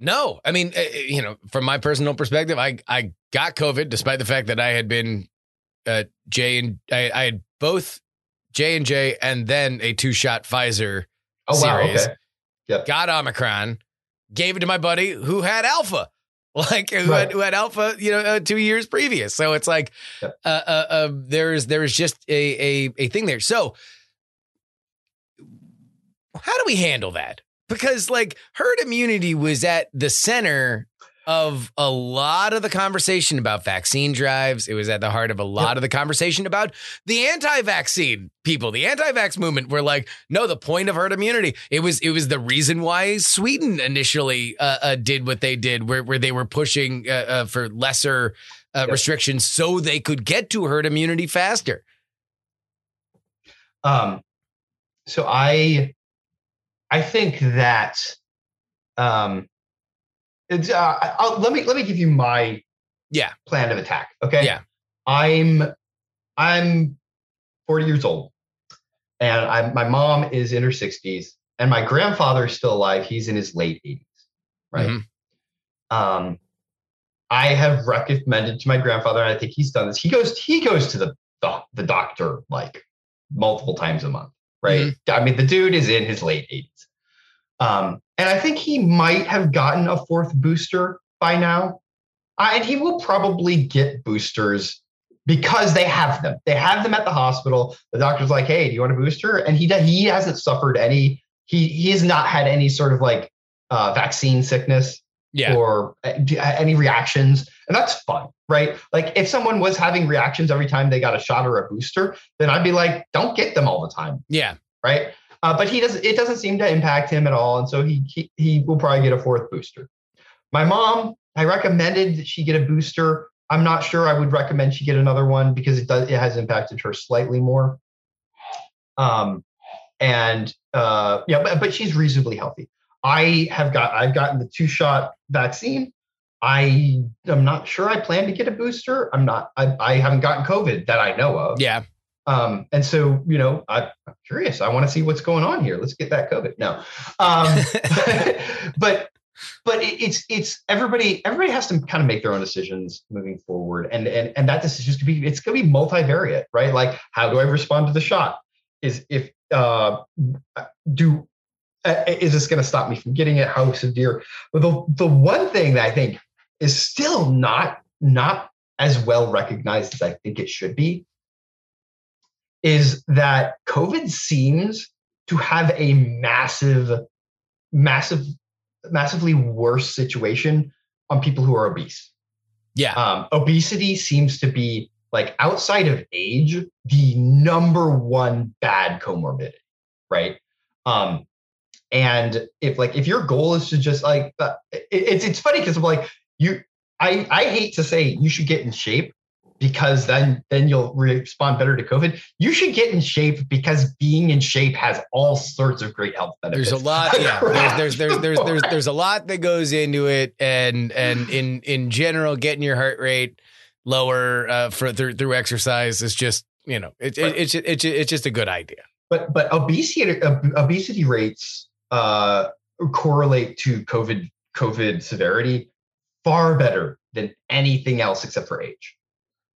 no. I mean, uh, uh, you know, from my personal perspective, I I got COVID despite the fact that I had been uh, J and I, I had both J and J and then a two shot Pfizer. oh wow Series. okay Got Omicron, gave it to my buddy who had Alpha. Like who, Right. had, who had alpha, you know, uh, two years previous. So it's like, Yep. uh, uh, uh, there's there's just a, a a thing there. So how do we handle that? Because like herd immunity was at the center of a lot of the conversation about vaccine drives. It was at the heart of a lot Yep. of the conversation about the anti-vaccine people. The anti-vax movement were like, no, the point of herd immunity. It was it was the reason why Sweden initially uh, uh, did what they did, where where they were pushing uh, uh, for lesser uh, Yep. restrictions so they could get to herd immunity faster. Um, so I, I think that, um, it's, uh, I'll, let me let me give you my Yeah. plan of attack. Okay. Yeah. I'm, I'm 40 years old, and I my mom is in her 60s, and my grandfather is still alive. He's in his late 80s. Right. Mhm. Um, I have recommended to my grandfather, and I think he's done this. He goes he goes to the the, the doctor like multiple times a month, right? I mean, the dude is in his late 80s. Um, and I think he might have gotten a fourth booster by now. Uh, and he will probably get boosters because they have them. They have them at the hospital. The doctor's like, "Hey, do you want a booster?" And he he hasn't suffered any. He he has not had any sort of like uh, vaccine sickness Yeah. or uh, any reactions, and that's fun, right? Like if someone was having reactions every time they got a shot or a booster, then I'd be like, "Don't get them all the time." Yeah. right? Uh, but he doesn't. It doesn't seem to impact him at all, and so he, he he will probably get a fourth booster. My mom, I recommended that she get a booster. I'm not sure I would recommend she get another one because it does it has impacted her slightly more. Um, and uh, yeah, but, but she's reasonably healthy. I have got I've gotten the two shot vaccine. I am not sure I plan to get a booster. I'm not. I, I haven't gotten COVID that I know of. Yeah. Um, and so, you know, I, I'm curious. I want to see what's going on here. Let's get that COVID. No, um, but but it, it's it's everybody. Everybody has to kind of make their own decisions moving forward, and and and that decision is to be it's going to be multivariate, right? Like, how do I respond to the shot? Is if uh, do uh, is this going to stop me from getting it? How severe? But the the one thing that I think is still not not as well recognized as I think it should be is that COVID seems to have a massive, massive, massively worse situation on people who are obese. Yeah. Um, obesity seems to be like outside of age, the number one bad comorbidity, right? Um, and if like if your goal is to just like uh, it, it's it's funny because I'm like you I I hate to say you should get in shape because then then you'll respond better to COVID. You should get in shape because being in shape has all sorts of great health benefits. There's a lot, yeah. There's there's there's there's there's there's a lot that goes into it, and and in in general, getting your heart rate lower uh, for through through exercise is just you know it, it, it's it's it's just a good idea. but but obesity ob- obesity rates uh, correlate to COVID COVID severity far better than anything else except for age.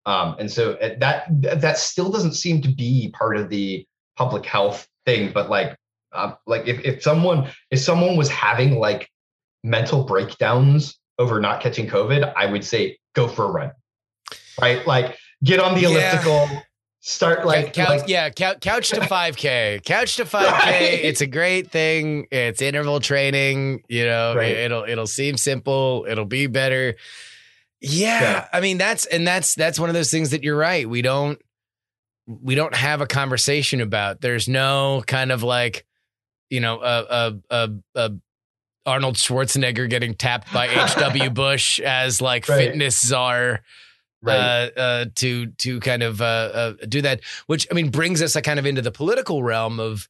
Um, and so uh, that that still doesn't seem to be part of the public health thing. But like uh, like if if someone if someone was having like mental breakdowns over not catching COVID, I would say go for a run. Right, like get on the Yeah. Start like, couch, like yeah, couch, couch to 5K. Couch to 5K. Right. It's a great thing. It's interval training. You know, Right. it'll it'll seem simple. It'll be better. Yeah, Yeah. I mean that's and that's that's one of those things that you're right. We don't we don't have a conversation about. There's no kind of like, you know, a a a, a Arnold Schwarzenegger getting tapped by H.W. Bush as like Right. fitness czar right. uh, uh, to to kind of uh, uh, do that. Which I mean brings us uh, kind of into the political realm of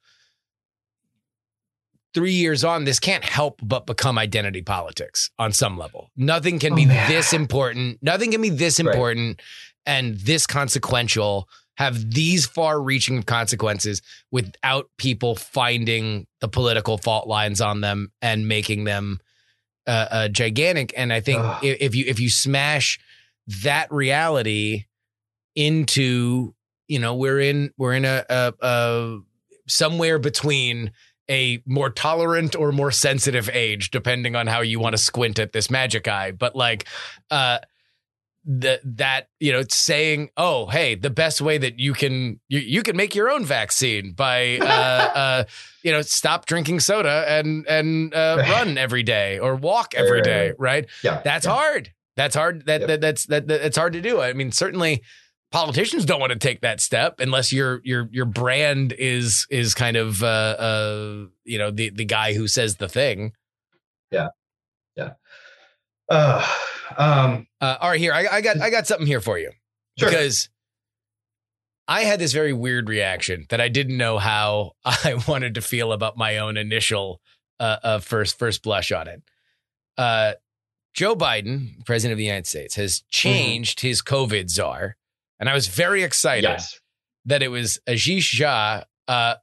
three years on. This can't help but become identity politics on some level. Nothing can Oh, be man. this important. Nothing can be this Right. important and this consequential. Have these far-reaching consequences without people finding the political fault lines on them and making them uh, uh, gigantic. And I think if, if you if you smash that reality into you know we're in we're in a, a, a somewhere between a more tolerant or more sensitive age depending on how you want to squint at this magic eye but like uh that that you know saying oh hey the best way that you can you, you can make your own vaccine by uh, uh you know stop drinking soda and and uh, run every day or walk every day right Yeah. that's yeah. hard that's hard that, Yep. that that's that, that it's hard to do i mean certainly politicians don't want to take that step unless your your your brand is is kind of uh uh you know the the guy who says the thing Yeah, yeah. Uh, um, Uh, all right, here I, I got I got something here for you Sure. because I had this very weird reaction that I didn't know how I wanted to feel about my own initial uh, uh first first blush on it. Uh, Joe Biden, President of the United States, has changed his COVID czar, and I was very excited yes. that it was Ashish Jha, uh,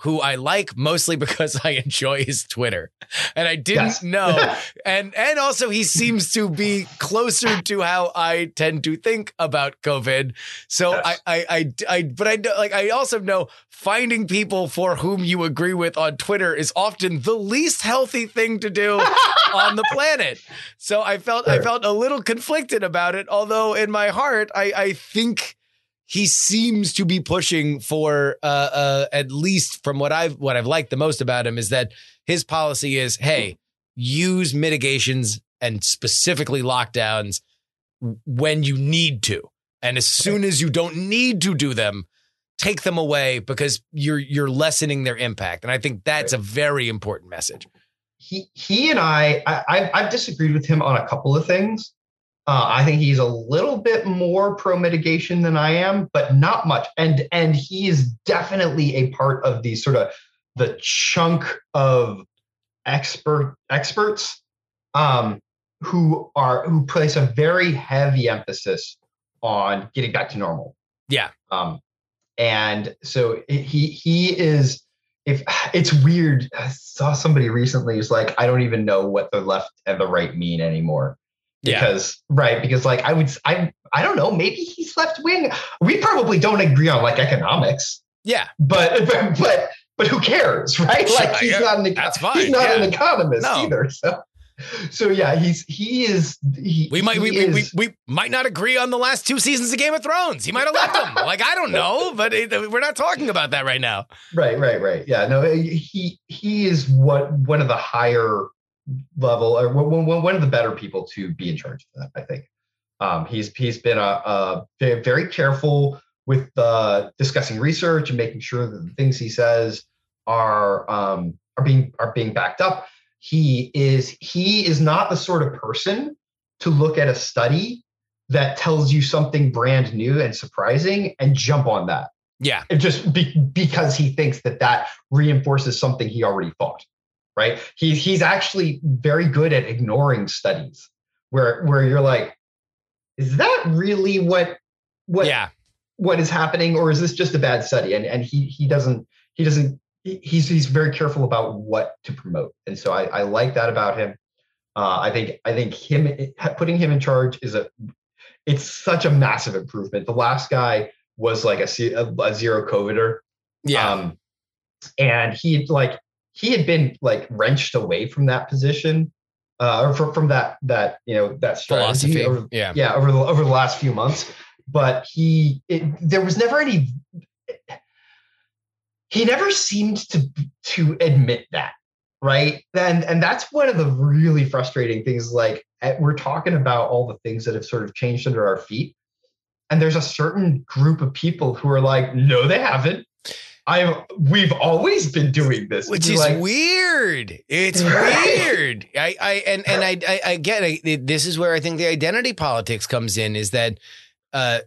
who I like mostly because I enjoy his Twitter, and I didn't Yes. know and and also he seems to be closer to how I tend to think about COVID. So Yes. I, I I I but I like I also know finding people for whom you agree with on Twitter is often the least healthy thing to do on the planet. So I felt I felt a little conflicted about it. Although in my heart I I think he seems to be pushing for uh, uh, at least from what I've what I've liked the most about him is that his policy is hey use mitigations and specifically lockdowns when you need to. And as soon as you don't need to do them take them away because you're you're lessening their impact. And I think that's a very important message. He he and I, I I've- I've disagreed with him on a couple of things. Uh, I think he's a little bit more pro mitigation than I am, but not much. And and he is definitely a part of the sort of the chunk of expert experts um, who are who place a very heavy emphasis on getting back to normal. Yeah. Um, and so he he is if it's weird. I saw somebody recently who's like, I don't even know what the left and the right mean anymore. Yeah. Because right, because like I would I I don't know, maybe he's left wing. We probably don't agree on like economics, yeah but but but, but who cares, right? Sure, Like he's yeah, not an that's fine, he's not yeah. an economist No. either. So so yeah, he's he is he, we might we, he we, we, we might not agree on the last two seasons of Game of Thrones he might have left them like I don't know but it, we're not talking about that right now Right, right, right. Yeah, no, he he is what one of the higher level or one, one of the better people to be in charge of that. I think um, he's he's been a, a very, careful with uh, discussing research and making sure that the things he says are um, are being are being backed up. He is he is not the sort of person to look at a study that tells you something brand new and surprising and jump on that yeah and just be, because he thinks that that reinforces something he already thought right? He, he's actually very good at ignoring studies where where you're like is that really what what yeah. what is happening? Or is this just a bad study? And and he he doesn't he doesn't he's he's very careful about what to promote. And so i i like that about him. Uh i think i think him putting him in charge is a it's such a massive improvement. The last guy was like a, a, a zero covider. Yeah. Um and he like he had been like wrenched away from that position uh or from, from that that you know that strategy over, yeah. yeah over the over the last few months. But he it, there was never any he never seemed to to admit that right? And and that's one of the really frustrating things like eh, we're talking about all the things that have sort of changed under our feet and there's a certain group of people who are like no they haven't i we've always been doing this which is like, weird. It's weird. I, I and and I, I, I get it. This is where I think the identity politics comes in. Is that uh,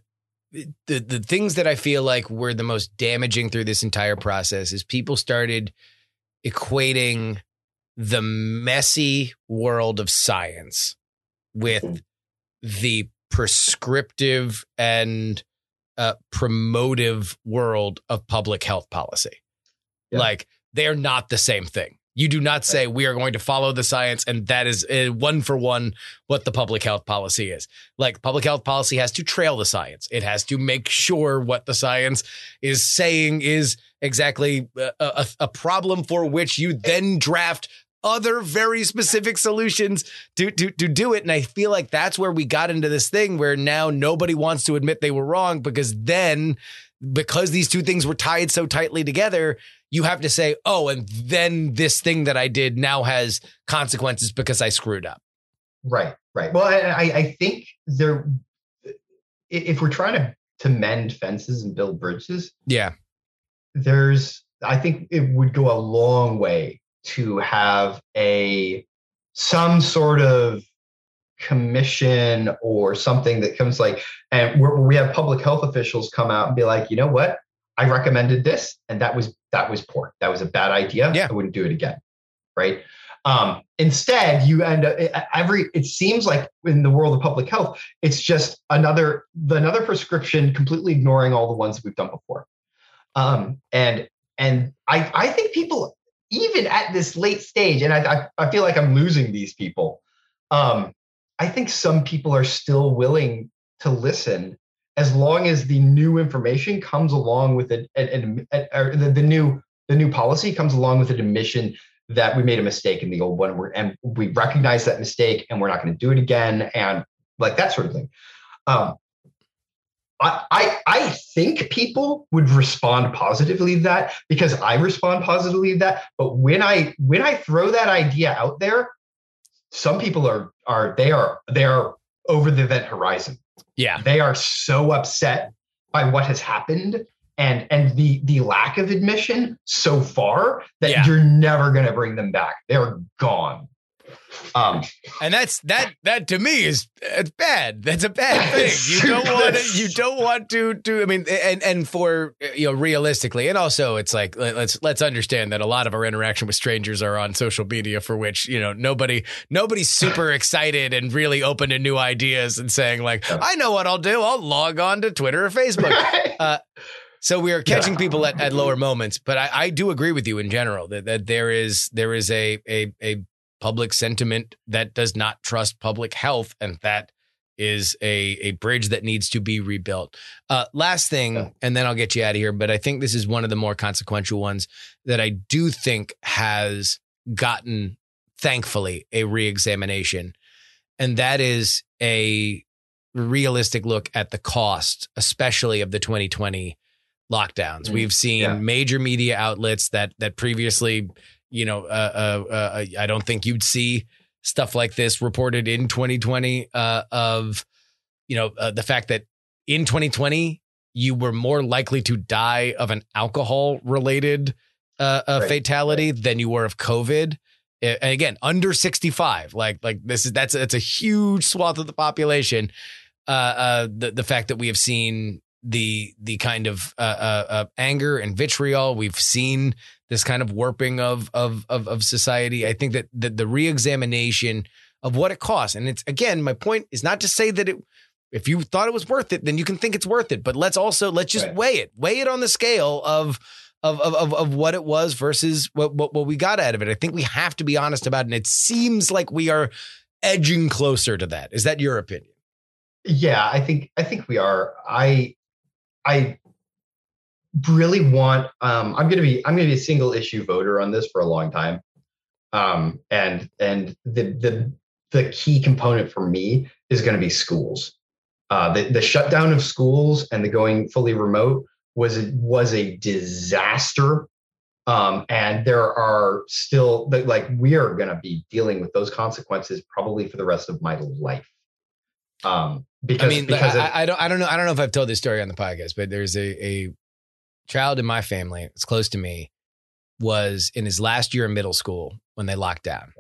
the the things that I feel like were the most damaging through this entire process is people started equating the messy world of science with the prescriptive and uh, promotive world of public health policy. Yeah. Like they're not the same thing. You do not say we are going to follow the science, and that is uh, one for one what the public health policy is. Like public health policy has to trail the science. It has to make sure what the science is saying is exactly a, a, a problem for which you then draft other very specific solutions to, to to do it. And I feel like that's where we got into this thing where now nobody wants to admit they were wrong because then because these two things were tied so tightly together, you have to say, oh, and then this thing that I did now has consequences because I screwed up. Right, right. Well, I, I think there, if we're trying to to mend fences and build bridges, Yeah. there's I think it would go a long way to have a some sort of commission or something that comes like and we have public health officials come out and be like, you know what, I recommended this and that was that was poor. That was a bad idea. Yeah. I wouldn't do it again. Right. Um, instead, you end up every. It seems like in the world of public health, it's just another another prescription, completely ignoring all the ones that we've done before. Um, and and I I think people even at this late stage, and I I, I feel like I'm losing these people. Um, I think some people are still willing to listen as long as the new information comes along with it, and, or the, the new the new policy comes along with an admission that we made a mistake in the old one, and we recognize that mistake, and we're not going to do it again, and like that sort of thing. Um, I, I I think people would respond positively to that because I respond positively to that. But when I when I throw that idea out there, some people are are they are they are over the event horizon. Yeah. They are so upset by what has happened and and the the lack of admission so far that Yeah. you're never going to bring them back. They're gone. Um, And that's that that to me is it's bad. That's a bad thing. You don't want to you don't want to do I mean and and for you know realistically and also it's like let- let's let's understand that a lot of our interaction with strangers are on social media for which you know nobody nobody's super excited and really open to new ideas and saying like I know what I'll do. I'll log on to Twitter or Facebook. Uh, so we are catching people at, at lower moments, but I, I do agree with you in general that, that there is there is a, a a public sentiment that does not trust public health, and that is a a bridge that needs to be rebuilt. Uh, last thing, and then I'll get you out of here. But I think this is one of the more consequential ones that I do think has gotten, thankfully, a reexamination, and that is a realistic look at the cost, especially of the 2020 lockdowns. Mm, We've seen yeah. major media outlets that that previously, you know, uh, uh, uh, I don't think you'd see stuff like this reported in 2020 uh, of, you know, uh, the fact that in 2020 you were more likely to die of an alcohol related uh, uh, Right, fatality than you were of COVID. And again, under 65, like like this is that's that's a huge swath of the population. Uh, uh, the the fact that we have seen the the kind of uh, uh, uh, anger and vitriol, we've seen this kind of warping of of of, of society. I think that the, the reexamination of what it costs, and it's again, my point is not to say that it. If you thought it was worth it, then you can think it's worth it. But let's also let's just Right. weigh it, weigh it on the scale of of of of, what it was versus what, what what we got out of it. I think we have to be honest about it. And it seems like we are edging closer to that. Is that your opinion? Yeah, I think I think we are. I I really want um I'm gonna be I'm gonna be a single issue voter on this for a long time. Um and and the the the key component for me is gonna be schools. Uh the, the shutdown of schools and the going fully remote was was a disaster. Um, and there are still like we are going to be dealing with those consequences probably for the rest of my life. Um, because I mean, because I, of, I, I don't, I don't know, I don't know if I've told this story on the podcast, but there's a, a child in my family, it's close to me, was in his last year in middle school when they locked down.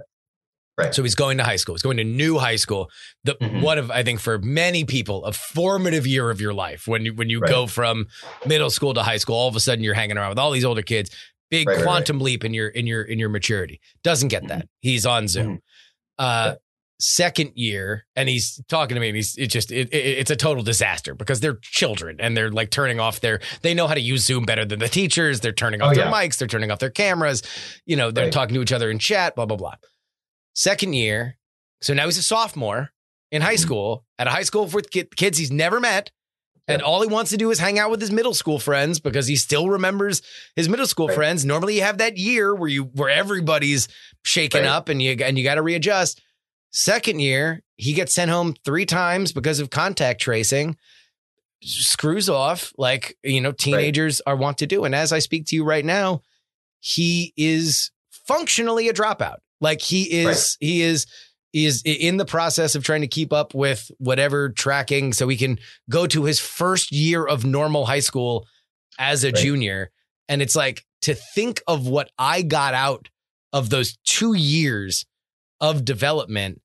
Right. So he's going to high school. He's going to new high school. The Mhm. one of I think for many people a formative year of your life when you when you Right. go from middle school to high school. All of a sudden you're hanging around with all these older kids. Big Right, quantum leap in your in your in your maturity. Doesn't get that. He's on Zoom. Uh, second year, and he's talking to me, and he's it just it, it, it's a total disaster because they're children and they're like turning off their they know how to use Zoom better than the teachers. They're turning off Oh, their yeah. mics. They're turning off their cameras. You know, they're Right. talking to each other in chat. Blah blah blah. Second year, so now he's a sophomore in high Mhm. school at a high school with kids he's never met, And all he wants to do is hang out with his middle school friends because he still remembers his middle school Right. friends. Normally you have that year where you where everybody's shaken Right. up and you and you got to readjust. Second year, he gets sent home 3 times because of contact tracing. Screws off like, you know, teenagers are want to do. And as I speak to you right now, he is functionally a dropout. Like he is he is he is in the process of trying to keep up with whatever tracking so he can go to his first year of normal high school as a Right. junior. And it's like to think of what I got out of those two years of development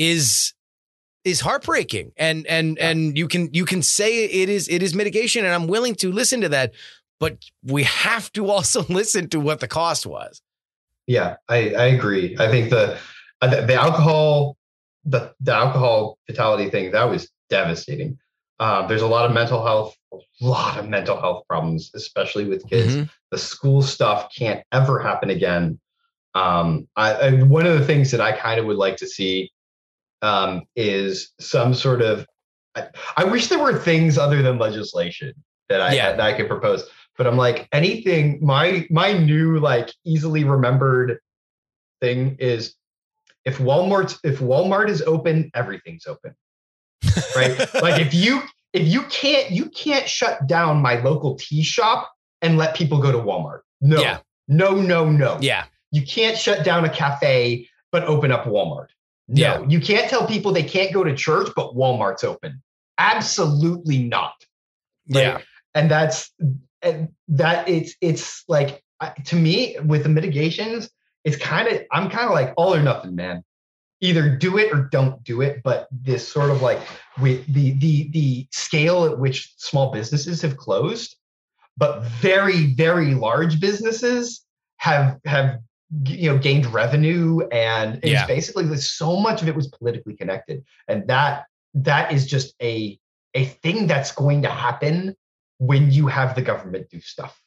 is is heartbreaking. And and and you can you can say it is it is mitigation, and I'm willing to listen to that, but we have to also listen to what the cost was. Yeah, I, I agree. I think the, uh, the alcohol the the alcohol fatality thing that was devastating. Uh, there's a lot of mental health, a lot of mental health problems, especially with kids. Mhm. The school stuff can't ever happen again. Um, I, I one of the things that I kind of would like to see um, is some sort of. I, I wish there were things other than legislation that I Yeah. that I could propose but I'm like anything. My my new like easily remembered thing is if Walmart if Walmart is open, everything's open, right? like if you if you can't you can't shut down my local tea shop and let people go to Walmart. No, Yeah. no, no, no. Yeah. You can't shut down a cafe but open up Walmart. No, Yeah. you can't tell people they can't go to church but Walmart's open. Absolutely not Right. Yeah. and that's and that it's it's like to me with the mitigations it's kind of i'm kind of like all or nothing man either do it or don't do it but this sort of like with the the the scale at which small businesses have closed but very very large businesses have have you know gained revenue and it's Yeah. basically so much of it was politically connected and that that is just a a thing that's going to happen when you have the government do stuff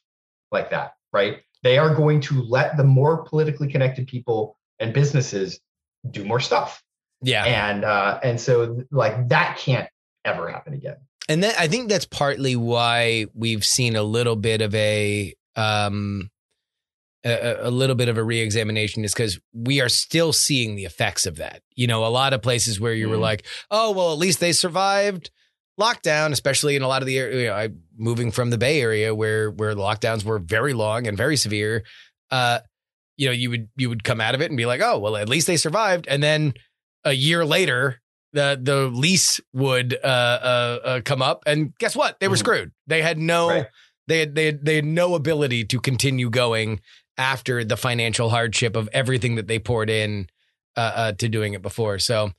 like that, right? They are going to let the more politically connected people and businesses do more stuff, Yeah. and uh, and so like that can't ever happen again. and that, I think that's partly why we've seen a little bit of a um a, a little bit of a reexamination is because we are still seeing the effects of that. You know, a lot of places where you were Mhm. like, oh well, at least they survived lockdown, especially in a lot of the area. You know, I, moving from the Bay Area where where the lockdowns were very long and very severe. Uh, you know, you would you would come out of it and be like, oh well, at least they survived, and then a year later the the lease would uh, uh, uh, come up, and guess what? They were Mhm. screwed. They had no Right. they had, they had they had no ability to continue going after the financial hardship of everything that they poured in uh, uh, to doing it before. So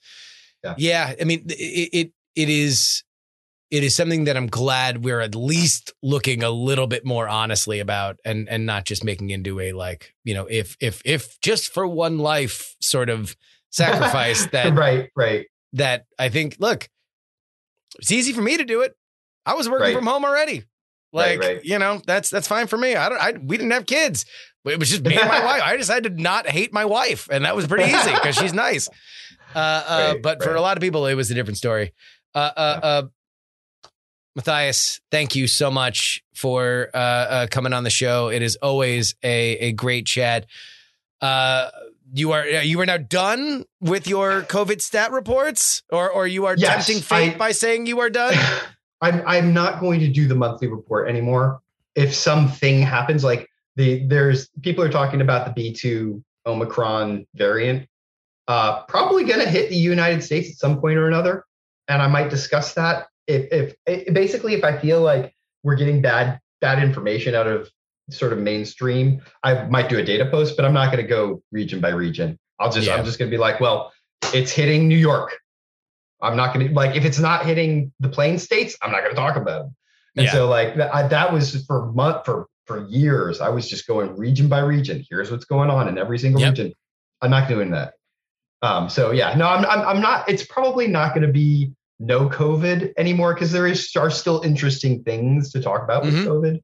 Yeah. yeah, I mean it, it it is it is something that I'm glad we're at least looking a little bit more honestly about and and not just making into a like, you know, if if if just for one life sort of sacrifice that right, right, that I think, look, it's easy for me to do it. I was working Right. from home already. Right, Like, right. you know, that's that's fine for me. I don't I we didn't have kids. It was just me and my wife. I decided to not hate my wife, and that was pretty easy because she's nice. Uh, uh, Right, but for a lot of people, it was a different story. Uh, uh, uh, Matthias, thank you so much for uh, uh, coming on the show. It is always a, a great chat. Uh, you are you are now done with your COVID stat reports, or or you are Yes, tempting fate I- by saying you are done. I'm I'm not going to do the monthly report anymore. If something happens, like the there's people are talking about the B2 Omicron variant, uh, probably going to hit the United States at some point or another, and I might discuss that. If if it, basically if I feel like we're getting bad bad information out of sort of mainstream, I might do a data post, but I'm not going to go region by region. I'll just Yeah. I'm just going to be like, well, it's hitting New York. I'm not going to like if it's not hitting the plain states, I'm not going to talk about it. And Yeah. so like that, I, that was for month for for years. I was just going region by region. Here's what's going on in every single Yep. region. I'm not doing that. Um, so yeah, no, I'm, I'm I'm not. It's probably not going to be no COVID anymore because there is are still interesting things to talk about Mhm. with COVID,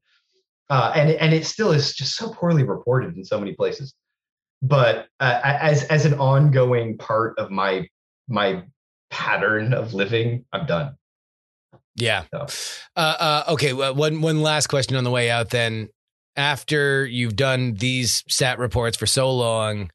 uh, and and it still is just so poorly reported in so many places. But uh, as as an ongoing part of my my pattern of living, I'm done. Yeah. So. Uh, uh, okay. Well, one one last question on the way out. Then, after you've done these stat reports for so long,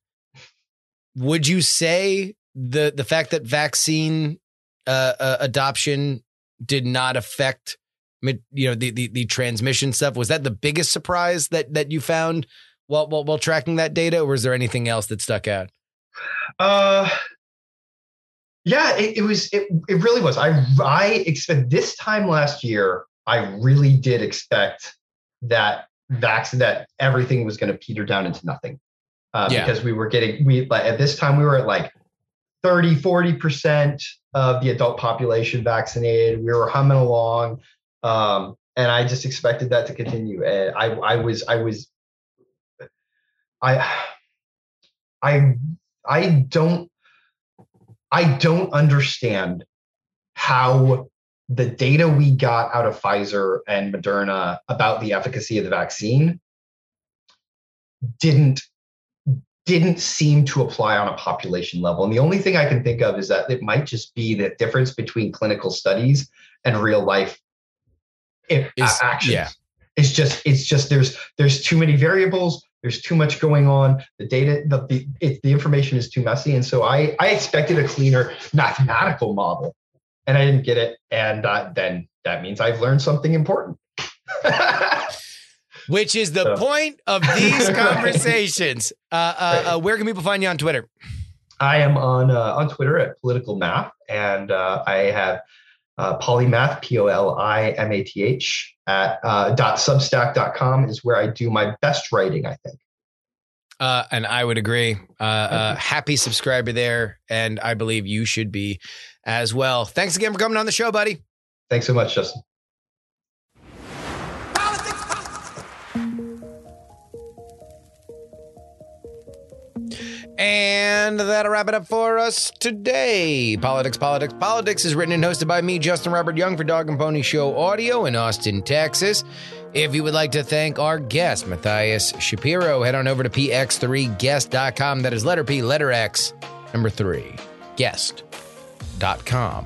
would you say the the fact that vaccine uh, uh, adoption did not affect you know the, the the transmission stuff was that the biggest surprise that that you found while while, while tracking that data, or was there anything else that stuck out? Uh, yeah, it, it was. It, it really was. I I expect this time last year. I really did expect that vax that everything was going to peter down into nothing uh, Yeah. because we were getting we like at this time we were at like 30 40 percent of the adult population vaccinated we were humming along um, and i just expected that to continue and i i was i was i i i don't i don't understand how the data we got out of Pfizer and Moderna about the efficacy of the vaccine didn't didn't seem to apply on a population level. And the only thing I can think of is that it might just be the difference between clinical studies and real life i- Is- actions. yeah. It's just it's just there's there's too many variables. There's too much going on. The data, the the, it, the information is too messy, and so I I expected a cleaner mathematical model and I didn't get it. And uh, then that means I've learned something important. Which is the So- point of these Right. conversations. Uh, uh, uh, where can people find you on Twitter? I am on uh, on Twitter at political math, and uh, I have uh, polimath p o l i m a t h at uh, substack.com is where I do my best writing. I think. Uh, and I would agree. Uh, uh, happy subscriber there, and I believe you should be as well. Thanks again for coming on the show, buddy. Thanks so much, Justin. And that'll wrap it up for us today. Politics, Politics, Politics is written and hosted by me, Justin Robert Young, for Dog and Pony Show Audio in Austin, Texas. If you would like to thank our guest, Matthias Shapiro, head on over to px3guest.com. That is letter P, letter X, number three, guest.com.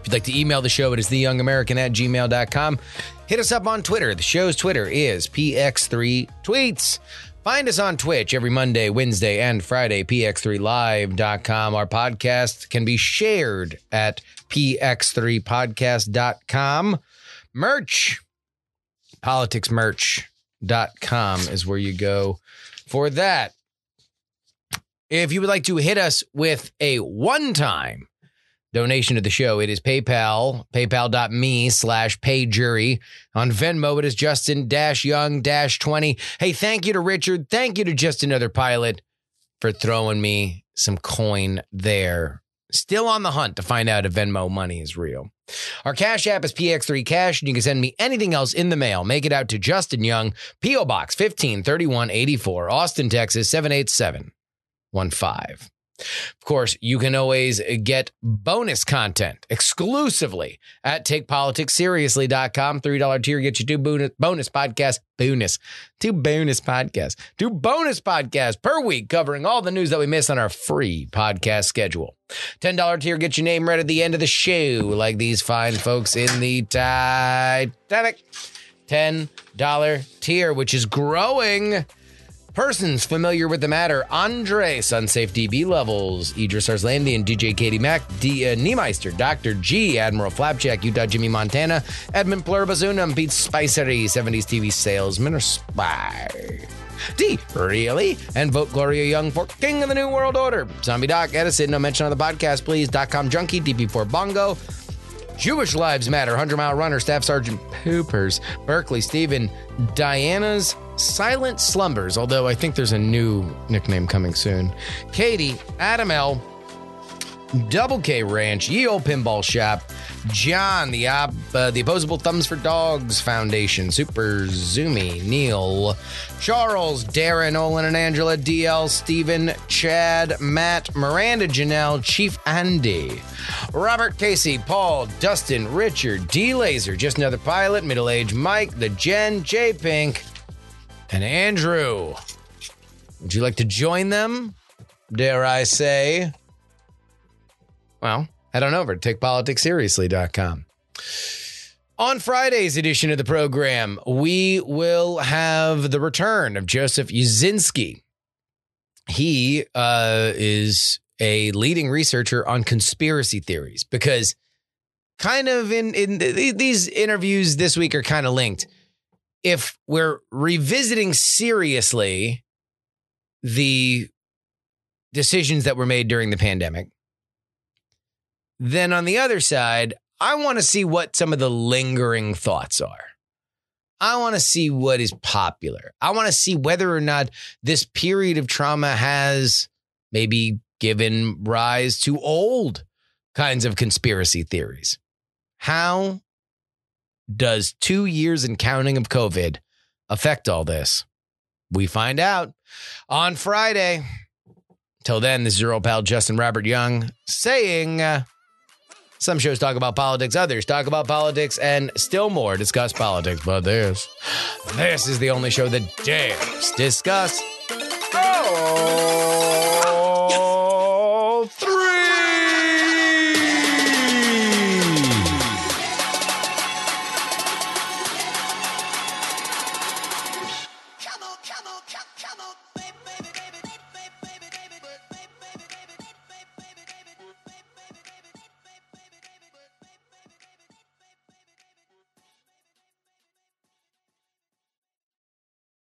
If you'd like to email the show, it is theyoungamerican at gmail.com. Hit us up on Twitter. The show's Twitter is PX3Tweets. Find us on Twitch every Monday, Wednesday, and Friday, px3live.com. Our podcast can be shared at px3podcast.com. Merch, politicsmerch.com is where you go for that. If you would like to hit us with a one time donation to the show, it is PayPal, paypal.me slash payjury. On Venmo, it is Justin dash Young dash 20. Hey, thank you to Richard. Thank you to Just Another Pilot for throwing me some coin there. Still on the hunt to find out if Venmo money is real. Our Cash App is PX3 Cash, and you can send me anything else in the mail. Make it out to Justin Young, P.O. Box 153184, Austin, Texas 78715. Of course, you can always get bonus content exclusively at takepoliticsseriously.com. $3 tier gets you two bonus, bonus podcasts, bonus, two bonus podcasts, two bonus podcasts per week covering all the news that we miss on our free podcast schedule. $10 tier gets your name read at the end of the show, like these fine folks in the Titanic. $10 tier, which is growing. Persons familiar with the matter Andre, Sunsafe DB Levels, Idris Arslandian, DJ Katie Mack, D. Uh, Niemeister, Dr. G, Admiral Flapjack, Utah Jimmy Montana, Edmund Plurbazunum, Pete Spicery, 70s TV Salesman or Spy. D, really? And vote Gloria Young for King of the New World Order. Zombie Doc, Edison, no mention on the podcast, please. Dot com Junkie, DP4 Bongo, Jewish Lives Matter, 100 Mile Runner, Staff Sergeant Poopers, Berkeley, Stephen, Diana's Silent Slumbers, although I think there's a new nickname coming soon. Katie, Adam L., Double K Ranch, Ye Old Pinball Shop, John, the op, uh, the Opposable Thumbs for Dogs Foundation, Super Zoomy, Neil, Charles, Darren, Olin, and Angela, DL, Stephen, Chad, Matt, Miranda, Janelle, Chief Andy, Robert Casey, Paul, Dustin, Richard, D Laser, Just Another Pilot, Middle Age Mike, The Jen, J Pink, and Andrew. Would you like to join them? Dare I say? Well, head on over to takepoliticsseriously.com. On Friday's edition of the program, we will have the return of Joseph Uscinski. He uh, is a leading researcher on conspiracy theories because, kind of in in th- these interviews this week are kind of linked. If we're revisiting seriously the decisions that were made during the pandemic, then on the other side, I want to see what some of the lingering thoughts are. I want to see what is popular. I want to see whether or not this period of trauma has maybe given rise to old kinds of conspiracy theories. How does two years and counting of COVID affect all this? We find out on Friday. Till then, this is your old pal Justin Robert Young saying. Uh, some shows talk about politics, others talk about politics, and still more discuss politics. But this, this is the only show that dares discuss all